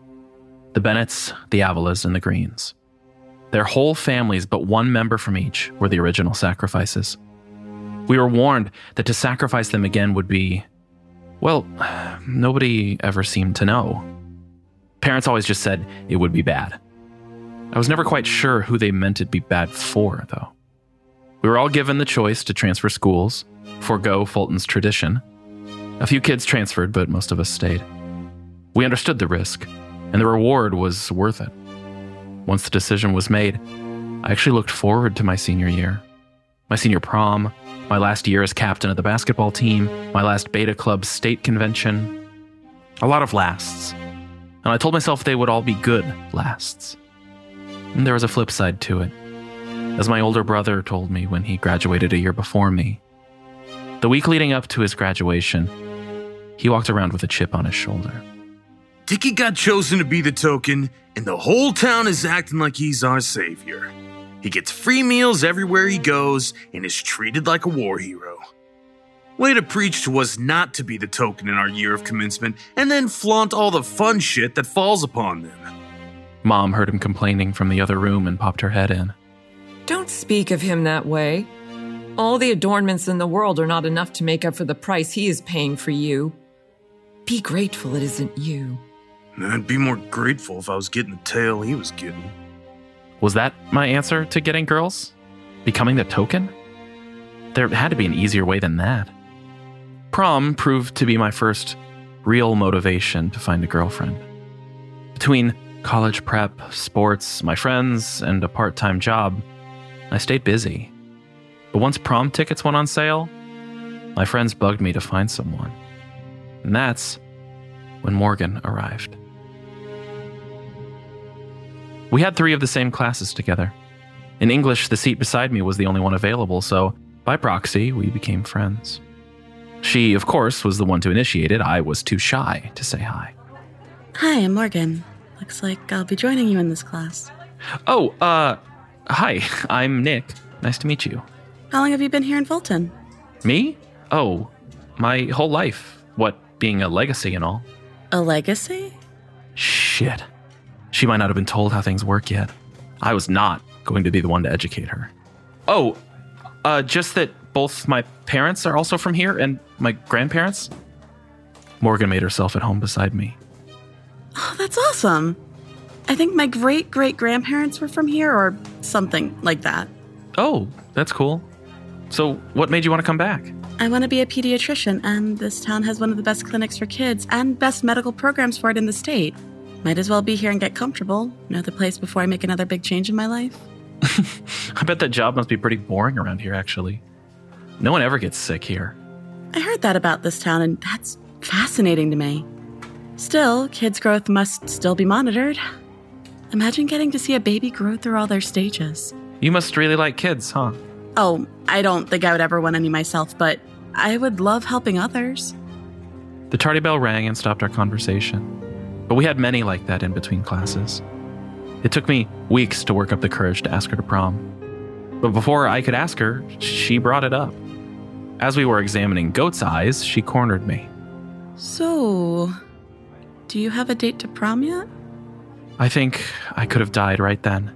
the Bennetts, the Avalas, and the Greens. Their whole families, but one member from each, were the original sacrifices. We were warned that to sacrifice them again would be well, nobody ever seemed to know. Parents always just said it would be bad. I was never quite sure who they meant it'd be bad for, though. We were all given the choice to transfer schools, forego Fulton's tradition, A few kids transferred, but most of us stayed. We understood the risk, and the reward was worth it. Once the decision was made, I actually looked forward to my senior year. My senior prom, my last year as captain of the basketball team, my last Beta Club state convention. A lot of lasts. And I told myself they would all be good lasts. And there was a flip side to it. As my older brother told me when he graduated a year before me, the week leading up to his graduation, he walked around with a chip on his shoulder. Dickie got chosen to be the token, and the whole town is acting like he's our savior. He gets free meals everywhere he goes and is treated like a war hero. Way preached preach to us not to be the token in our year of commencement and then flaunt all the fun shit that falls upon them. Mom heard him complaining from the other room and popped her head in. Don't speak of him that way. All the adornments in the world are not enough to make up for the price he is paying for you. Be grateful it isn't you. I'd be more grateful if I was getting the tail he was getting. Was that my answer to getting girls? Becoming the token? There had to be an easier way than that. Prom proved to be my first real motivation to find a girlfriend. Between college prep, sports, my friends, and a part time job, I stayed busy. But once prom tickets went on sale, my friends bugged me to find someone. And that's when Morgan arrived. We had three of the same classes together. In English, the seat beside me was the only one available, so by proxy, we became friends. She, of course, was the one to initiate it. I was too shy to say hi. Hi, I'm Morgan. Looks like I'll be joining you in this class. Oh, uh, hi, I'm Nick. Nice to meet you. How long have you been here in Fulton? Me? Oh, my whole life. What, being a legacy and all. A legacy? Shit. She might not have been told how things work yet. I was not going to be the one to educate her. Oh, uh, just that both my parents are also from here and my grandparents. Morgan made herself at home beside me. Oh, that's awesome. I think my great great grandparents were from here or something like that. Oh, that's cool. So, what made you want to come back? I want to be a pediatrician, and this town has one of the best clinics for kids and best medical programs for it in the state. Might as well be here and get comfortable. Know the place before I make another big change in my life. I bet that job must be pretty boring around here, actually. No one ever gets sick here. I heard that about this town, and that's fascinating to me. Still, kids' growth must still be monitored. Imagine getting to see a baby grow through all their stages. You must really like kids, huh? Oh, I don't think I would ever want any myself, but I would love helping others. The tardy bell rang and stopped our conversation. But we had many like that in between classes. It took me weeks to work up the courage to ask her to prom. But before I could ask her, she brought it up. As we were examining goat's eyes, she cornered me. So, do you have a date to prom yet? I think I could have died right then.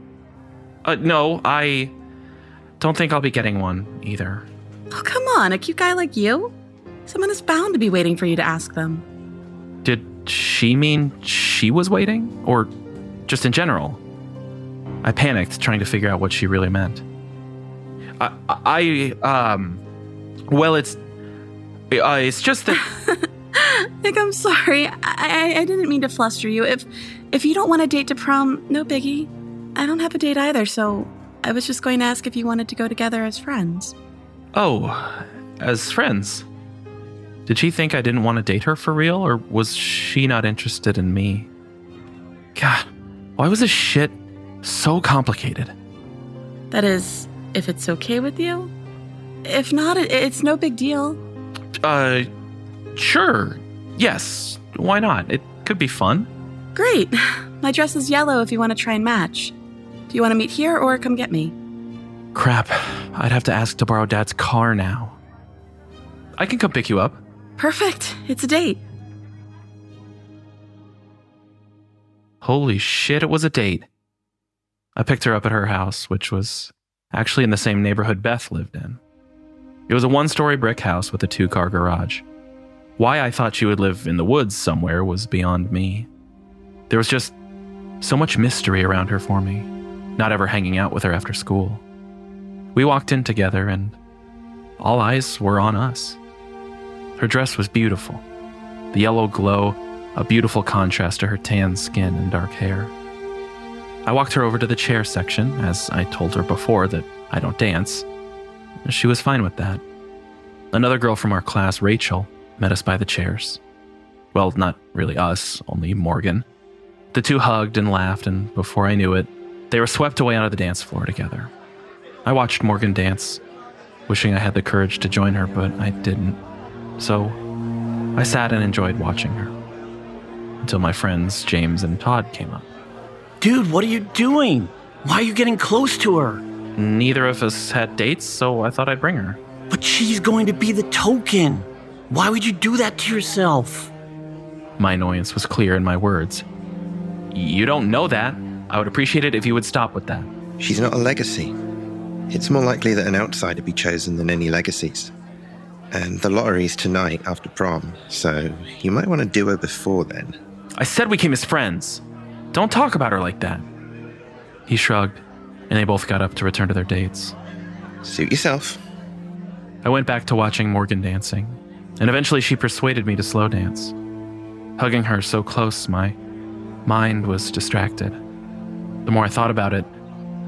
Uh, no, I don't think I'll be getting one either. Oh, come on, a cute guy like you? Someone is bound to be waiting for you to ask them. Did she mean she was waiting? Or just in general? I panicked, trying to figure out what she really meant. I, I um, well, it's, uh, it's just that. Nick, I'm sorry. I, I, I didn't mean to fluster you. If, if you don't want a date to prom, no biggie. I don't have a date either, so I was just going to ask if you wanted to go together as friends. Oh, as friends? Did she think I didn't want to date her for real, or was she not interested in me? God, why was this shit so complicated? That is, if it's okay with you. If not, it's no big deal. Uh, sure. Yes. Why not? It could be fun. Great. My dress is yellow if you want to try and match. Do you want to meet here or come get me? Crap. I'd have to ask to borrow Dad's car now. I can come pick you up. Perfect. It's a date. Holy shit, it was a date. I picked her up at her house, which was actually in the same neighborhood Beth lived in. It was a one story brick house with a two car garage. Why I thought she would live in the woods somewhere was beyond me. There was just so much mystery around her for me, not ever hanging out with her after school. We walked in together, and all eyes were on us. Her dress was beautiful. The yellow glow, a beautiful contrast to her tan skin and dark hair. I walked her over to the chair section, as I told her before that I don't dance. She was fine with that. Another girl from our class, Rachel, met us by the chairs. Well, not really us, only Morgan. The two hugged and laughed, and before I knew it, they were swept away onto the dance floor together. I watched Morgan dance, wishing I had the courage to join her, but I didn't. So I sat and enjoyed watching her. Until my friends James and Todd came up. Dude, what are you doing? Why are you getting close to her? Neither of us had dates, so I thought I'd bring her. But she's going to be the token. Why would you do that to yourself? My annoyance was clear in my words. You don't know that. I would appreciate it if you would stop with that. She's not a legacy. It's more likely that an outsider be chosen than any legacies. And the lottery's tonight after prom, so you might want to do her before then. I said we came as friends. Don't talk about her like that. He shrugged, and they both got up to return to their dates. Suit yourself. I went back to watching Morgan dancing, and eventually she persuaded me to slow dance. Hugging her so close, my mind was distracted. The more I thought about it,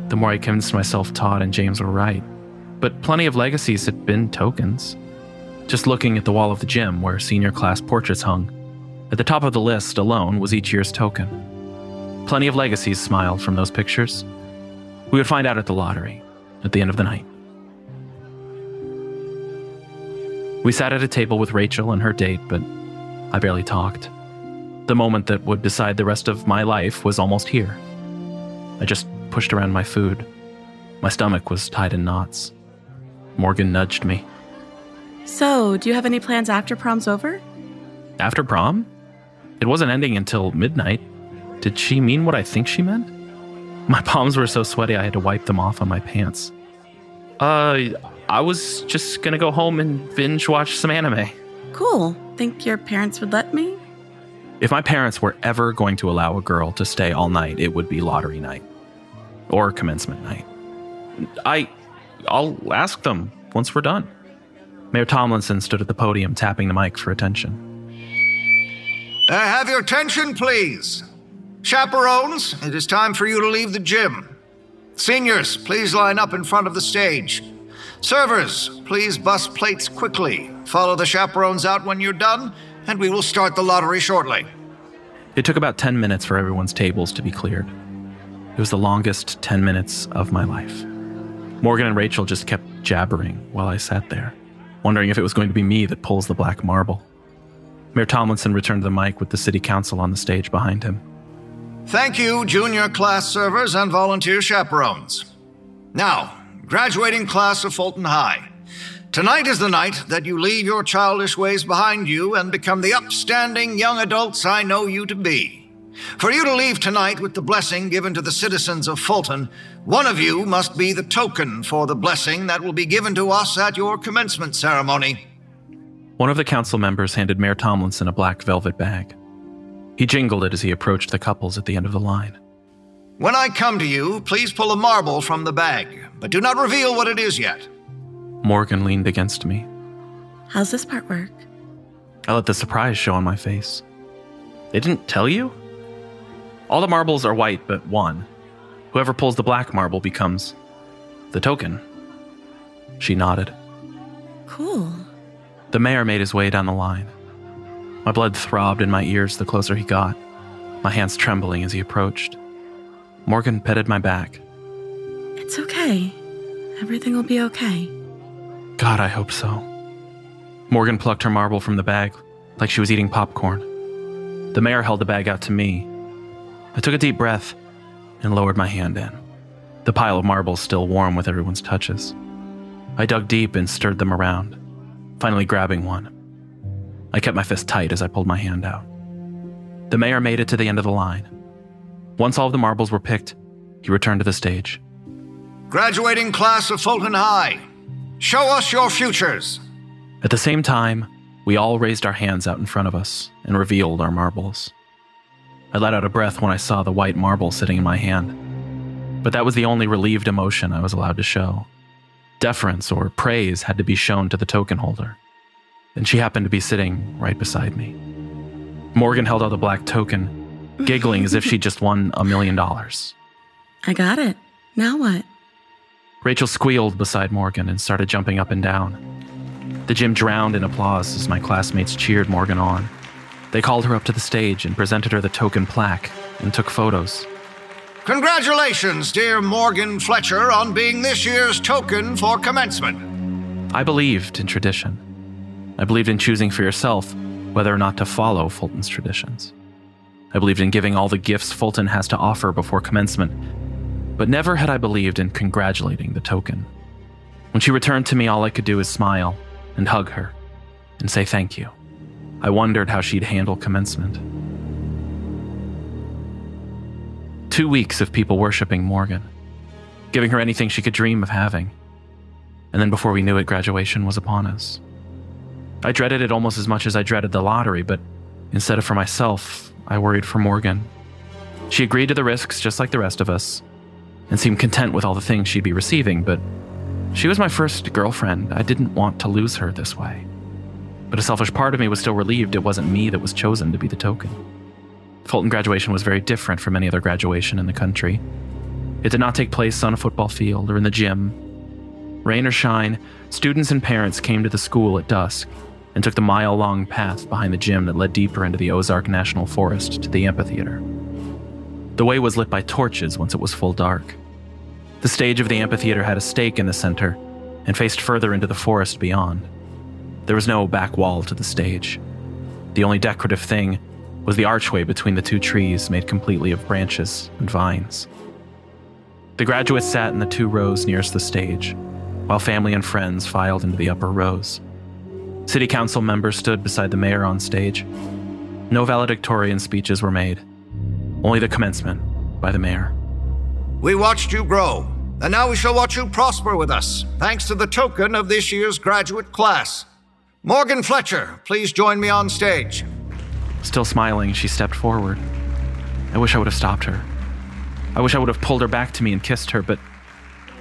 the more I convinced myself Todd and James were right. But plenty of legacies had been tokens. Just looking at the wall of the gym where senior class portraits hung, at the top of the list alone was each year's token. Plenty of legacies smiled from those pictures. We would find out at the lottery at the end of the night. We sat at a table with Rachel and her date, but I barely talked. The moment that would decide the rest of my life was almost here. I just pushed around my food. My stomach was tied in knots. Morgan nudged me. So, do you have any plans after prom's over? After prom? It wasn't ending until midnight. Did she mean what I think she meant? My palms were so sweaty I had to wipe them off on my pants. Uh, I was just gonna go home and binge watch some anime. Cool. Think your parents would let me? If my parents were ever going to allow a girl to stay all night, it would be lottery night or commencement night. I I'll ask them once we're done. Mayor Tomlinson stood at the podium tapping the mic for attention. Uh, have your attention, please. Chaperones, it is time for you to leave the gym. Seniors, please line up in front of the stage. Servers, please bus plates quickly. Follow the chaperones out when you're done, and we will start the lottery shortly. It took about 10 minutes for everyone's tables to be cleared. It was the longest 10 minutes of my life. Morgan and Rachel just kept jabbering while I sat there, wondering if it was going to be me that pulls the black marble. Mayor Tomlinson returned the mic with the city council on the stage behind him. Thank you, junior class servers and volunteer chaperones. Now, graduating class of Fulton High. Tonight is the night that you leave your childish ways behind you and become the upstanding young adults I know you to be. For you to leave tonight with the blessing given to the citizens of Fulton, one of you must be the token for the blessing that will be given to us at your commencement ceremony. One of the council members handed Mayor Tomlinson a black velvet bag. He jingled it as he approached the couples at the end of the line. When I come to you, please pull a marble from the bag, but do not reveal what it is yet. Morgan leaned against me. How's this part work? I let the surprise show on my face. They didn't tell you? All the marbles are white but one. Whoever pulls the black marble becomes the token. She nodded. Cool. The mayor made his way down the line. My blood throbbed in my ears the closer he got, my hands trembling as he approached. Morgan petted my back. It's okay. Everything will be okay. God, I hope so. Morgan plucked her marble from the bag like she was eating popcorn. The mayor held the bag out to me. I took a deep breath and lowered my hand in, the pile of marbles still warm with everyone's touches. I dug deep and stirred them around, finally grabbing one. I kept my fist tight as I pulled my hand out. The mayor made it to the end of the line. Once all of the marbles were picked, he returned to the stage. Graduating class of Fulton High, show us your futures. At the same time, we all raised our hands out in front of us and revealed our marbles. I let out a breath when I saw the white marble sitting in my hand. But that was the only relieved emotion I was allowed to show. Deference or praise had to be shown to the token holder. and she happened to be sitting right beside me. Morgan held out the black token, giggling as if she'd just won a million dollars. I got it. Now what? Rachel squealed beside Morgan and started jumping up and down. The gym drowned in applause as my classmates cheered Morgan on. They called her up to the stage and presented her the token plaque and took photos. Congratulations, dear Morgan Fletcher, on being this year's token for commencement. I believed in tradition. I believed in choosing for yourself whether or not to follow Fulton's traditions. I believed in giving all the gifts Fulton has to offer before commencement, but never had I believed in congratulating the token. When she returned to me, all I could do is smile and hug her and say thank you. I wondered how she'd handle commencement. Two weeks of people worshiping Morgan, giving her anything she could dream of having. And then before we knew it, graduation was upon us. I dreaded it almost as much as I dreaded the lottery, but instead of for myself, I worried for Morgan. She agreed to the risks just like the rest of us, and seemed content with all the things she'd be receiving, but she was my first girlfriend. I didn't want to lose her this way. But a selfish part of me was still relieved it wasn't me that was chosen to be the token. Fulton graduation was very different from any other graduation in the country. It did not take place on a football field or in the gym. Rain or shine, students and parents came to the school at dusk and took the mile long path behind the gym that led deeper into the Ozark National Forest to the amphitheater. The way was lit by torches once it was full dark. The stage of the amphitheater had a stake in the center and faced further into the forest beyond. There was no back wall to the stage. The only decorative thing was the archway between the two trees made completely of branches and vines. The graduates sat in the two rows nearest the stage, while family and friends filed into the upper rows. City council members stood beside the mayor on stage. No valedictorian speeches were made, only the commencement by the mayor. We watched you grow, and now we shall watch you prosper with us, thanks to the token of this year's graduate class. Morgan Fletcher, please join me on stage. Still smiling, she stepped forward. I wish I would have stopped her. I wish I would have pulled her back to me and kissed her, but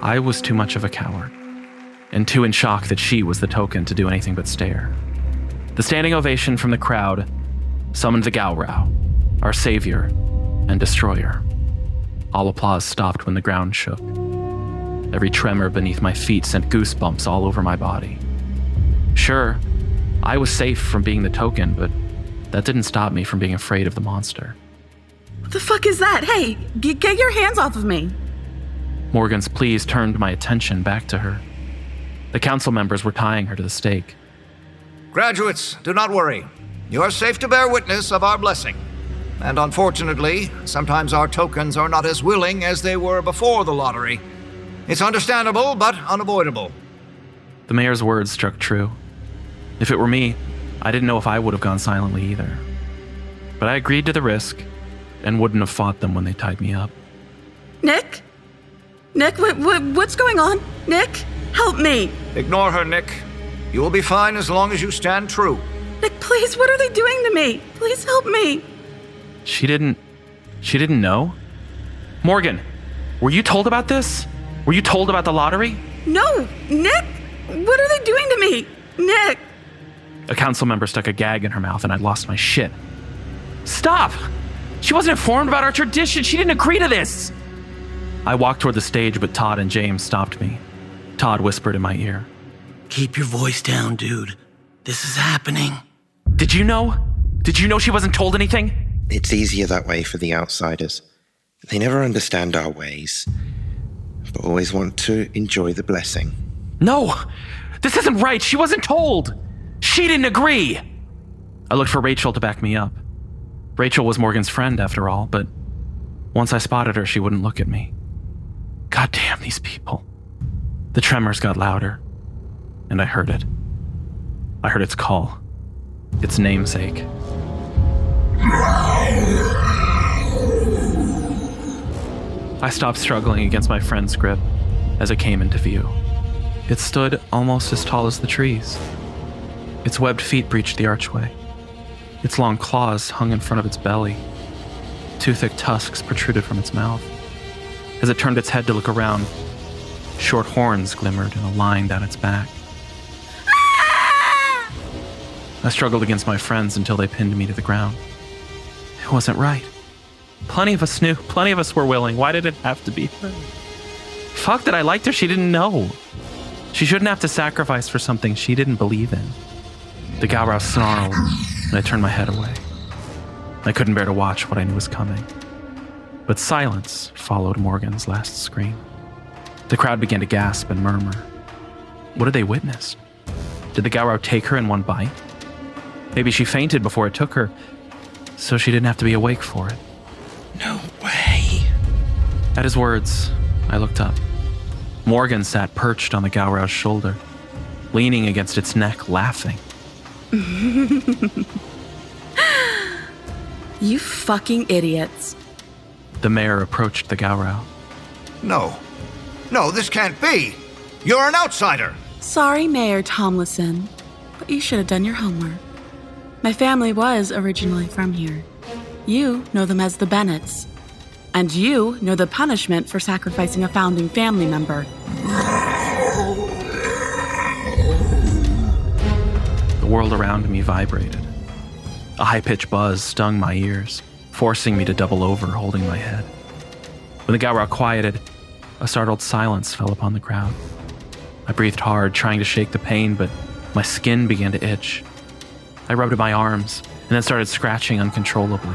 I was too much of a coward, and too in shock that she was the token to do anything but stare. The standing ovation from the crowd summoned the GowRow, our savior and destroyer. All applause stopped when the ground shook. Every tremor beneath my feet sent goosebumps all over my body. Sure, I was safe from being the token, but that didn't stop me from being afraid of the monster. What the fuck is that? Hey, g- get your hands off of me. Morgan's pleas turned my attention back to her. The council members were tying her to the stake. Graduates, do not worry. You are safe to bear witness of our blessing. And unfortunately, sometimes our tokens are not as willing as they were before the lottery. It's understandable, but unavoidable. The mayor's words struck true. If it were me, I didn't know if I would have gone silently either. But I agreed to the risk and wouldn't have fought them when they tied me up. Nick? Nick, what, what, what's going on? Nick, help me. Ignore her, Nick. You will be fine as long as you stand true. Nick, please, what are they doing to me? Please help me. She didn't. She didn't know? Morgan, were you told about this? Were you told about the lottery? No, Nick, what are they doing to me? Nick. A council member stuck a gag in her mouth and I lost my shit. Stop! She wasn't informed about our tradition. She didn't agree to this. I walked toward the stage, but Todd and James stopped me. Todd whispered in my ear. Keep your voice down, dude. This is happening. Did you know? Did you know she wasn't told anything? It's easier that way for the outsiders. They never understand our ways, but always want to enjoy the blessing. No! This isn't right. She wasn't told. She didn't agree. I looked for Rachel to back me up. Rachel was Morgan's friend, after all, but once I spotted her, she wouldn't look at me. God damn these people. The tremors got louder, and I heard it. I heard its call, its namesake. I stopped struggling against my friend's grip as it came into view. It stood almost as tall as the trees. Its webbed feet breached the archway. Its long claws hung in front of its belly. Two thick tusks protruded from its mouth. As it turned its head to look around, short horns glimmered in a line down its back. I struggled against my friends until they pinned me to the ground. It wasn't right. Plenty of us knew, plenty of us were willing. Why did it have to be her? Fuck that I liked her, she didn't know. She shouldn't have to sacrifice for something she didn't believe in. The GowRow snarled, and I turned my head away. I couldn't bear to watch what I knew was coming. But silence followed Morgan's last scream. The crowd began to gasp and murmur. What had they witnessed? Did the GowRow take her in one bite? Maybe she fainted before it took her, so she didn't have to be awake for it. No way. At his words, I looked up. Morgan sat perched on the GowRow's shoulder, leaning against its neck, laughing. you fucking idiots. The mayor approached the GowRow. No. No, this can't be. You're an outsider. Sorry, Mayor Tomlinson, but you should have done your homework. My family was originally from here. You know them as the Bennets. And you know the punishment for sacrificing a founding family member. The world around me vibrated. A high pitched buzz stung my ears, forcing me to double over, holding my head. When the GowRow quieted, a startled silence fell upon the crowd. I breathed hard, trying to shake the pain, but my skin began to itch. I rubbed my arms and then started scratching uncontrollably.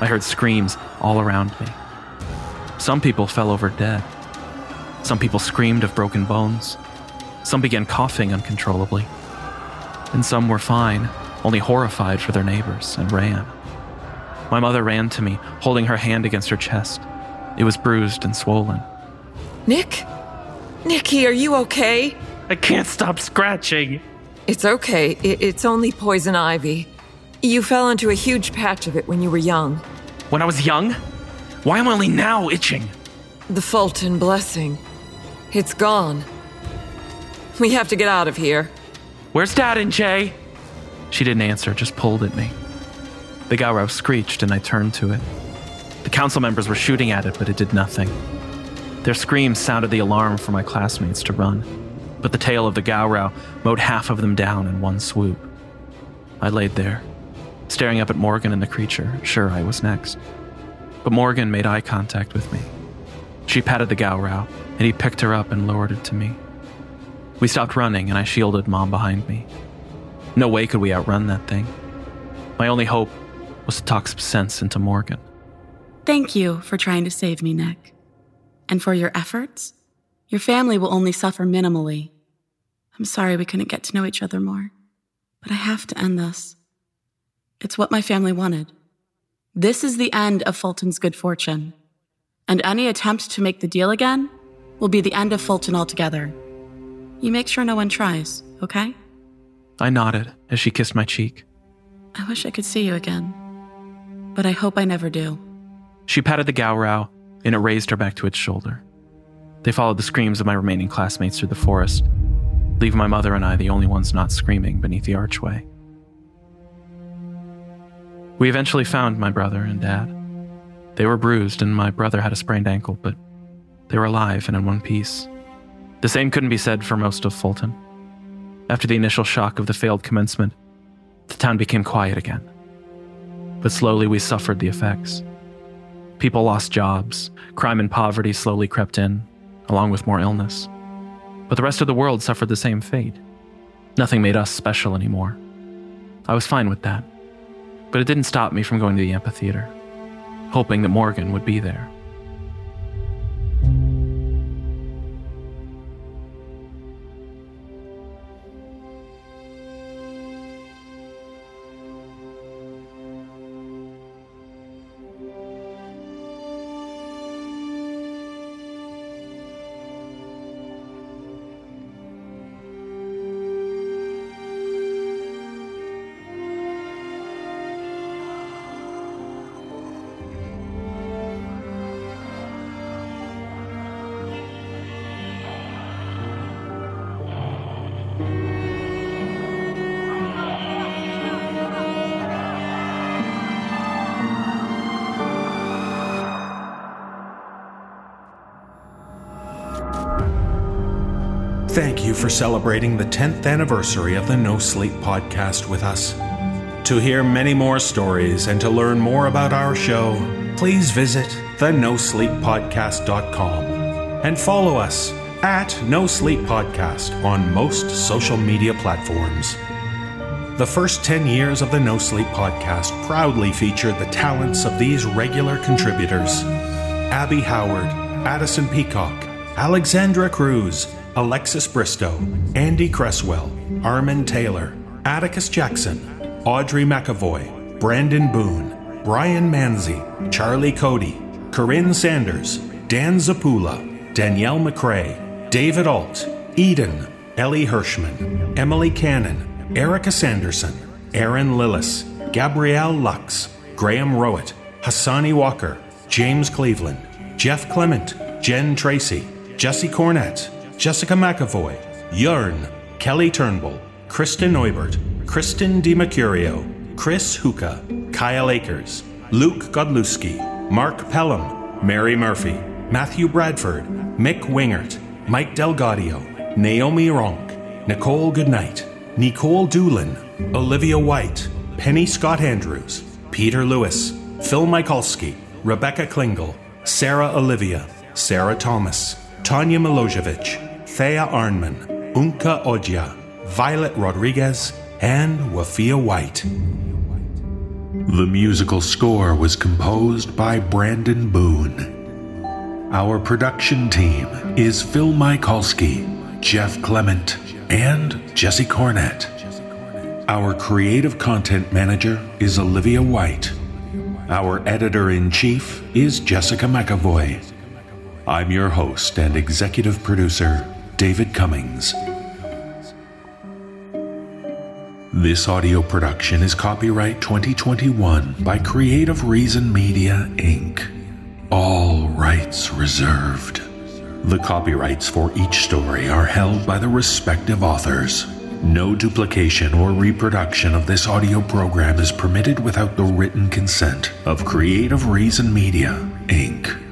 I heard screams all around me. Some people fell over dead. Some people screamed of broken bones. Some began coughing uncontrollably. And some were fine, only horrified for their neighbors, and ran. My mother ran to me, holding her hand against her chest. It was bruised and swollen. Nick? Nicky, are you okay? I can't stop scratching. It's okay. it's only poison ivy. You fell into a huge patch of it when you were young. When I was young? Why am I only now itching? The Fulton blessing. It's gone. We have to get out of here. Where's Dad and Jay? She didn't answer, just pulled at me. The GowRow screeched and I turned to it. The council members were shooting at it, but it did nothing. Their screams sounded the alarm for my classmates to run, but the tail of the GowRow mowed half of them down in one swoop. I laid there, staring up at Morgan and the creature, sure I was next. But Morgan made eye contact with me. She patted the GowRow, and he picked her up and lowered it to me. We stopped running, and I shielded Mom behind me. No way could we outrun that thing. My only hope was to talk some sense into Morgan. Thank you for trying to save me, Nick and for your efforts, your family will only suffer minimally. I'm sorry we couldn't get to know each other more, but I have to end this. It's what my family wanted. This is the end of Fulton's good fortune, and any attempt to make the deal again will be the end of Fulton altogether. You make sure no one tries, okay? I nodded as she kissed my cheek. I wish I could see you again, but I hope I never do. She patted the GowRow and it raised her back to its shoulder. They followed the screams of my remaining classmates through the forest, leaving my mother and I the only ones not screaming beneath the archway. We eventually found my brother and dad. They were bruised, and my brother had a sprained ankle, but they were alive and in one piece. The same couldn't be said for most of Fulton. After the initial shock of the failed commencement, the town became quiet again. But slowly we suffered the effects. People lost jobs, crime and poverty slowly crept in, along with more illness. But the rest of the world suffered the same fate. Nothing made us special anymore. I was fine with that. But it didn't stop me from going to the amphitheater, hoping that Morgan would be there. For celebrating the 10th anniversary of the No Sleep podcast with us. To hear many more stories and to learn more about our show, please visit thenosleeppodcast.com and follow us at No Sleep Podcast on most social media platforms. The first 10 years of the No Sleep Podcast proudly featured the talents of these regular contributors Abby Howard, Addison Peacock, Alexandra Cruz, Alexis Bristow, Andy Cresswell, Armin Taylor, Atticus Jackson, Audrey McAvoy, Brandon Boone, Brian Manzi, Charlie Cody, Corinne Sanders, Dan Zappula, Danielle McCrae, David Ault, Eden, Elie Hirshman, Emily Cannon, Erika Sanderson, Erin Lillis, Gabrielle Lux, Graham Rowat, Hassani Walker, James Cleveland, Jeff Clement, Jen Tracy, Jesse Cornett, Jessica McEvoy, Yearn, Kelly Turnbull, Kristen Neubert, Kristen DiMercurio, Chris Huka, Kyle Akers, Luke Godlewski, Mark Pelham, Mary Murphy, Matthew Bradford, Mick Wingert, Mike Delgadio, Naomi Ronk, Nichole Goodnight, Nikolle Doolin, Olivia White, Penny Scott Andrews, Peter Lewis, Phil Michalski, Rebecca Klingel, Sarah Olivia, Sarah Thomas, Tanya Milojevic, Thea Arnman, Unka Odja, Violet Rodriguez, and Wafiyyah White. The musical score was composed by Brandon Boone. Our production team is Phil Michalski, Jeff Clement, and Jesse Cornett. Our creative content manager is Olivia White. Our editor in chief is Jessica McEvoy. I'm your host and executive producer, David Cummings. This audio production is copyright 2021 by Creative Reason Media, Inc. All rights reserved. The copyrights for each story are held by the respective authors. No duplication or reproduction of this audio program is permitted without the written consent of Creative Reason Media, Inc.